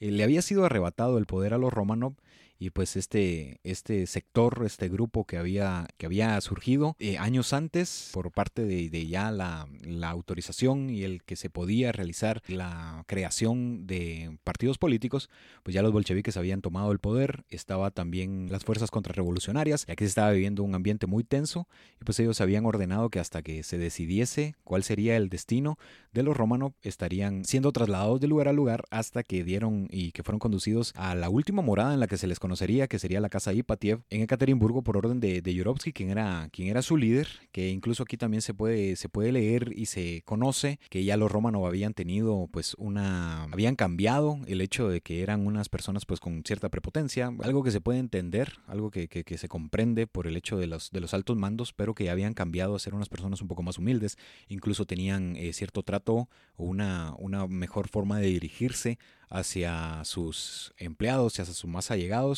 Speaker 2: le había sido arrebatado el poder a los Romanov y pues este, este sector, este grupo que había, que había surgido eh, años antes por parte de, de ya la, la, autorización y el que se podía realizar la creación de partidos políticos, pues ya los bolcheviques habían tomado el poder, estaba también las fuerzas contrarrevolucionarias, ya que se estaba viviendo un ambiente muy tenso y pues ellos habían ordenado que hasta que se decidiese cuál sería el destino de los Romanov estarían siendo trasladados de lugar a lugar hasta que dieron y que fueron conducidos a la última morada en la que se les conocería, que sería la casa Ipatiev en Ekaterimburgo por orden de, de Yurovsky, quien era, quien era su líder, que incluso aquí también se puede, se puede leer y se conoce que ya los Romanov habían tenido pues una, habían cambiado el hecho de que eran unas personas pues con cierta prepotencia, algo que se puede entender, algo que, que, se comprende por el hecho de los, de los altos mandos, pero que ya habían cambiado a ser unas personas un poco más humildes, incluso tenían eh, cierto trato o una, una mejor forma de dirigirse hacia sus empleados y hacia sus más allegados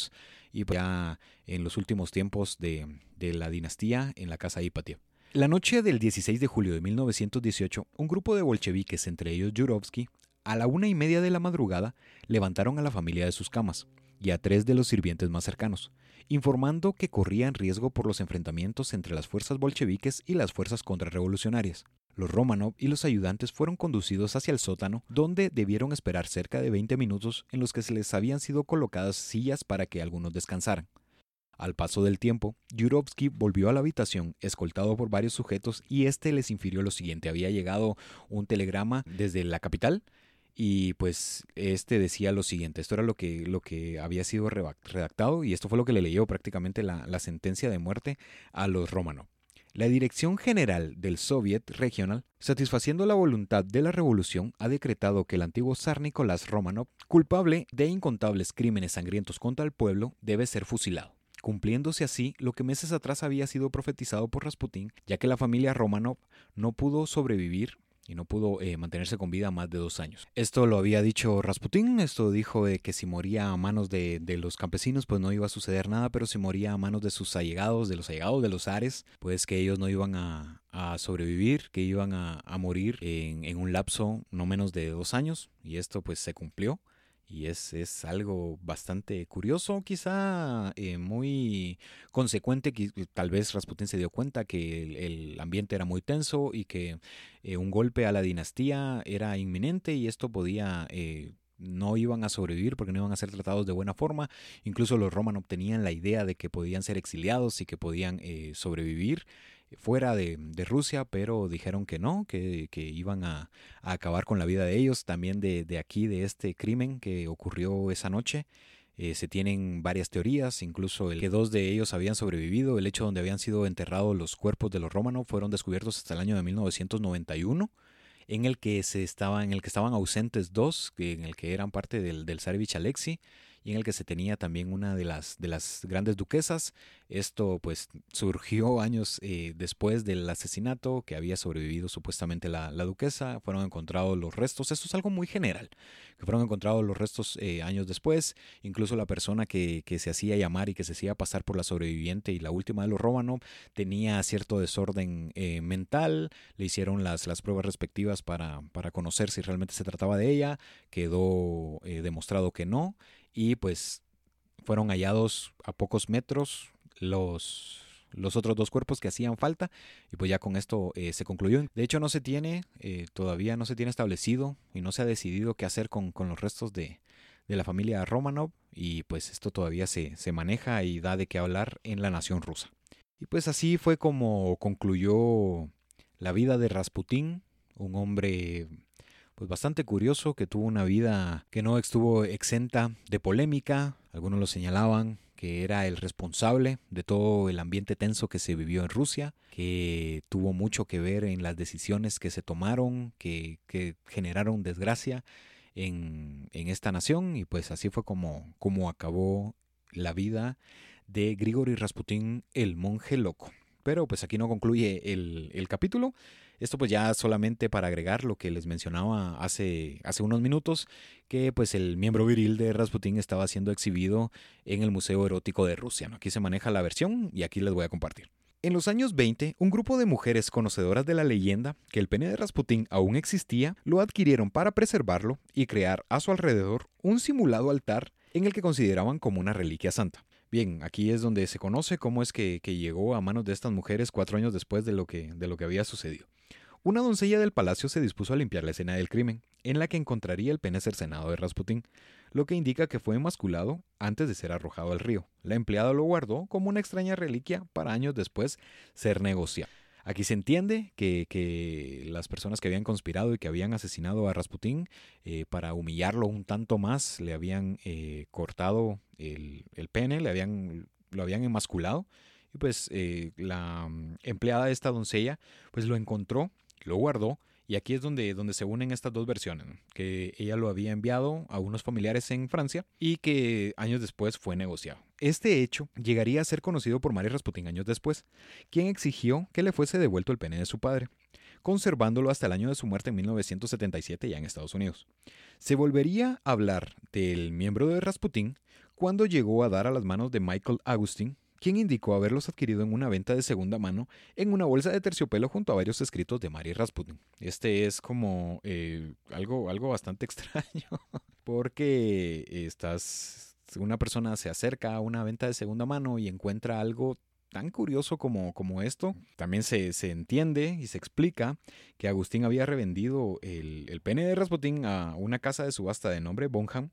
Speaker 2: y pues ya en los últimos tiempos de, de la dinastía en la casa Ipatiev. La noche del 16 de julio de 1918, un grupo de bolcheviques, entre ellos Yurovsky, a la una y media de la madrugada levantaron a la familia de sus camas y a tres de los sirvientes más cercanos, informando que corrían riesgo por los enfrentamientos entre las fuerzas bolcheviques y las fuerzas contrarrevolucionarias. Los Romanov y los ayudantes fueron conducidos hacia el sótano, donde debieron esperar cerca de 20 minutos en los que se les habían sido colocadas sillas para que algunos descansaran. Al paso del tiempo, Yurovsky volvió a la habitación, escoltado por varios sujetos, y este les infirió lo siguiente: había llegado un telegrama desde la capital y pues este decía lo siguiente, esto era lo que, lo que había sido redactado y esto fue lo que le leyó prácticamente la, la sentencia de muerte a los Romanov. La Dirección General del Soviet Regional, satisfaciendo la voluntad de la revolución, ha decretado que el antiguo zar Nicolás Romanov, culpable de incontables crímenes sangrientos contra el pueblo, debe ser fusilado cumpliéndose así lo que meses atrás había sido profetizado por Rasputín, ya que la familia Romanov no pudo sobrevivir y no pudo eh, mantenerse con vida más de dos años. Esto lo había dicho Rasputín, esto dijo de que si moría a manos de, de, los campesinos pues no iba a suceder nada, pero si moría a manos de sus allegados, de los allegados de los ares, pues que ellos no iban a, a sobrevivir, que iban a, a morir en, en un lapso no menos de dos años, y esto pues se cumplió. Y es, es, algo bastante curioso, quizá eh, muy consecuente, que tal vez Rasputin se dio cuenta que el, ambiente era muy tenso y que eh, un golpe a la dinastía era inminente y esto podía... Eh, no iban a sobrevivir porque no iban a ser tratados de buena forma. Incluso los romanos obtenían la idea de que podían ser exiliados y que podían eh, sobrevivir fuera de, de, Rusia, pero dijeron que no, que, que iban a, a, acabar con la vida de ellos, también de, de aquí, de este crimen que ocurrió esa noche. Eh, se tienen varias teorías, incluso el que dos de ellos habían sobrevivido, el hecho donde habían sido enterrados los cuerpos de los romanos fueron descubiertos hasta el año de 1991 en el que se estaba, en el que estaban ausentes dos, en el que eran parte del, del Tsarevich Alexei, en el que se tenía también una de las, de las grandes duquesas. Esto pues surgió años eh, después del asesinato que había sobrevivido supuestamente la, duquesa. Fueron encontrados los restos. Esto es algo muy general. Que fueron encontrados los restos eh, años después. Incluso la persona que, se hacía llamar y que se hacía pasar por la sobreviviente y la última de los Romanov tenía cierto desorden eh, mental. Le hicieron las, las pruebas respectivas para, para conocer si realmente se trataba de ella. Quedó demostrado que no. Y pues fueron hallados a pocos metros los, los otros dos cuerpos que hacían falta y pues ya con esto eh, se concluyó. De hecho no se tiene, eh, todavía no se tiene establecido y no se ha decidido qué hacer con, los restos de, la familia Romanov y pues esto todavía se, se maneja y da de qué hablar en la nación rusa. Y pues así fue como concluyó la vida de Rasputín, un hombre pues bastante curioso que tuvo una vida que no estuvo exenta de polémica, algunos lo señalaban que era el responsable de todo el ambiente tenso que se vivió en Rusia, que tuvo mucho que ver en las decisiones que se tomaron, que, generaron desgracia en, esta nación y pues así fue como, como acabó la vida de Grigori Rasputin, el monje loco. Pero pues aquí no concluye el, el capítulo. Esto pues ya solamente para agregar lo que les mencionaba hace, hace unos minutos, que pues el miembro viril de Rasputin estaba siendo exhibido en el Museo Erótico de Rusia. Aquí se maneja la versión y aquí les voy a compartir. En los años 20, un grupo de mujeres conocedoras de la leyenda que el pene de Rasputin aún existía, lo adquirieron para preservarlo y crear a su alrededor un simulado altar en el que consideraban como una reliquia santa. Bien, aquí es donde se conoce cómo es que, llegó a manos de estas mujeres cuatro años después de lo que, de lo que había sucedido. Una doncella del palacio se dispuso a limpiar la escena del crimen, en la que encontraría el pene cercenado de Rasputín, lo que indica que fue emasculado antes de ser arrojado al río. La empleada lo guardó como una extraña reliquia para años después ser negociado. Aquí se entiende que, las personas que habían conspirado y que habían asesinado a Rasputín eh, para humillarlo un tanto más, le habían eh, cortado el, pene, le habían, lo habían emasculado. Y pues eh, la mm, empleada de esta doncella pues lo encontró lo guardó y aquí es donde, donde se unen estas dos versiones, que ella lo había enviado a unos familiares en Francia y que años después fue negociado. Este hecho llegaría a ser conocido por María Rasputin años después, quien exigió que le fuese devuelto el pene de su padre, conservándolo hasta el año de su muerte en 1977 ya en Estados Unidos. Se volvería a hablar del miembro de Rasputin cuando llegó a dar a las manos de Michael Augustin, quien indicó haberlos adquirido en una venta de segunda mano en una bolsa de terciopelo junto a varios escritos de Mary Rasputin. Este es como eh, algo, algo bastante extraño, porque una persona se acerca a una venta de segunda mano y encuentra algo tan curioso como, como esto. También se, entiende y se explica que Agustín había revendido el, el pene de Rasputin a una casa de subasta de nombre Bonham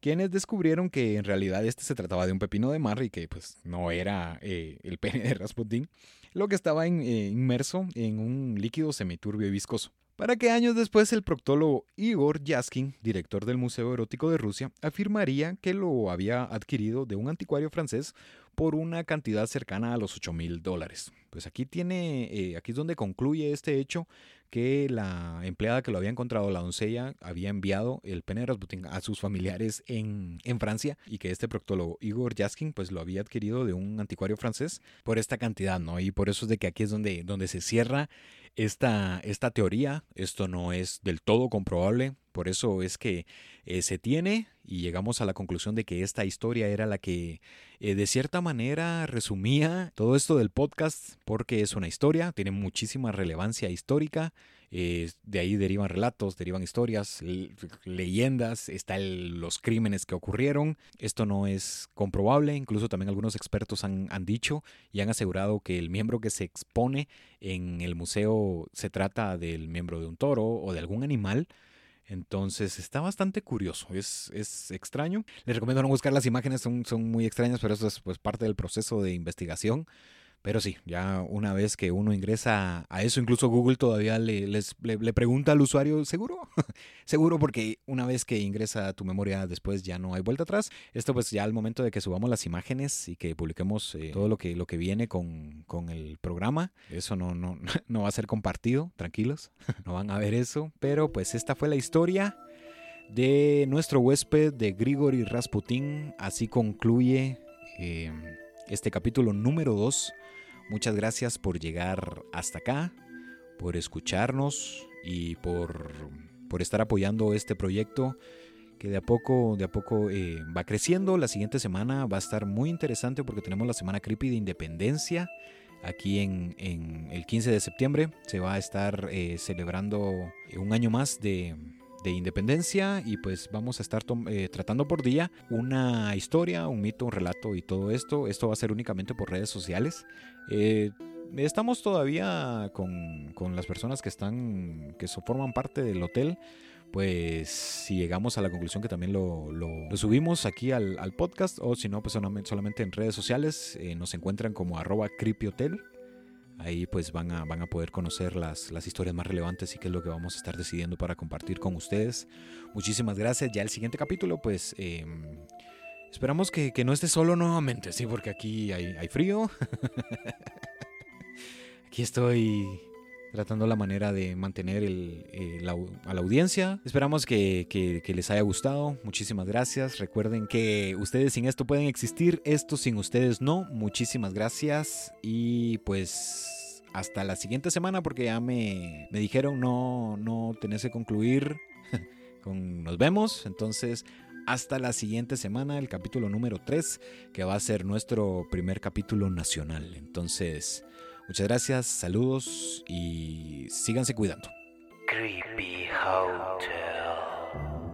Speaker 2: quienes descubrieron que en realidad este se trataba de un pepino de mar y que pues no era eh, el pene de Rasputin, lo que estaba eh, inmerso en un líquido semiturbio y viscoso. Para que años después el proctólogo Igor Yaskin, director del Museo Erótico de Rusia, afirmaría que lo había adquirido de un anticuario francés por una cantidad cercana a los 8 mil dólares. Pues aquí tiene, eh, aquí es donde concluye este hecho que la empleada que lo había encontrado, la doncella, había enviado el pene de Rasputin a sus familiares en, en Francia y que este proctólogo Igor Yaskin pues lo había adquirido de un anticuario francés por esta cantidad, ¿no? Y por eso es de que aquí es donde, donde se cierra esta, esta teoría. Esto no es del todo comprobable, por eso es que eh, se tiene y llegamos a la conclusión de que esta historia era la que eh, de cierta manera resumía todo esto del podcast porque es una historia, tiene muchísima relevancia histórica, eh, de ahí derivan relatos, derivan historias, leyendas, están los crímenes que ocurrieron. Esto no es comprobable, incluso también algunos expertos han, han dicho y han asegurado que el miembro que se expone en el museo se trata del miembro de un toro o de algún animal entonces está bastante curioso, es, es extraño. Les recomiendo no buscar las imágenes, son, son muy extrañas, pero eso es pues, parte del proceso de investigación. Pero sí, ya una vez que uno ingresa a eso, incluso Google todavía le, pregunta al usuario, ¿seguro? Seguro porque una vez que ingresa a tu memoria después ya no hay vuelta atrás. Esto pues ya al momento de que subamos las imágenes y que publiquemos eh, todo lo que, lo que viene con, con, el programa, eso no, no, no va a ser compartido, tranquilos, no van a ver eso. Pero pues esta fue la historia de nuestro huésped de Grigori Rasputin. Así concluye eh, este capítulo número 2. Muchas gracias por llegar hasta acá, por escucharnos y por, por estar apoyando este proyecto que de a poco, de a poco eh, va creciendo. La siguiente semana va a estar muy interesante porque tenemos la semana creepy de Independencia. Aquí en, el 15 de septiembre se va a estar eh, celebrando un año más de, independencia y pues vamos a estar eh, tratando por día una historia, un mito, un relato y todo esto. Esto va a ser únicamente por redes sociales. estamos todavía con, con, las personas que están, que forman parte del hotel pues si llegamos a la conclusión que también lo, subimos aquí al, podcast o si no, pues solamente, en redes sociales eh, nos encuentran como arroba creepyhotel. Ahí pues van a, van a poder conocer las, las historias más relevantes y qué es lo que vamos a estar decidiendo para compartir con ustedes. Muchísimas gracias. Ya el siguiente capítulo pues em, esperamos que, no esté solo nuevamente, sí, porque aquí hay, hay frío. aquí estoy tratando la manera de mantener eh, a la audiencia. Esperamos que, les haya gustado. Muchísimas gracias. Recuerden que ustedes sin esto pueden existir, esto sin ustedes no. Muchísimas gracias y pues hasta la siguiente semana porque ya me, me dijeron no, no tenés que concluir con nos vemos. Entonces hasta la siguiente semana, el capítulo número 3, que va a ser nuestro primer capítulo nacional. Entonces... Muchas gracias, saludos y síganse cuidando. Creepy Hotel.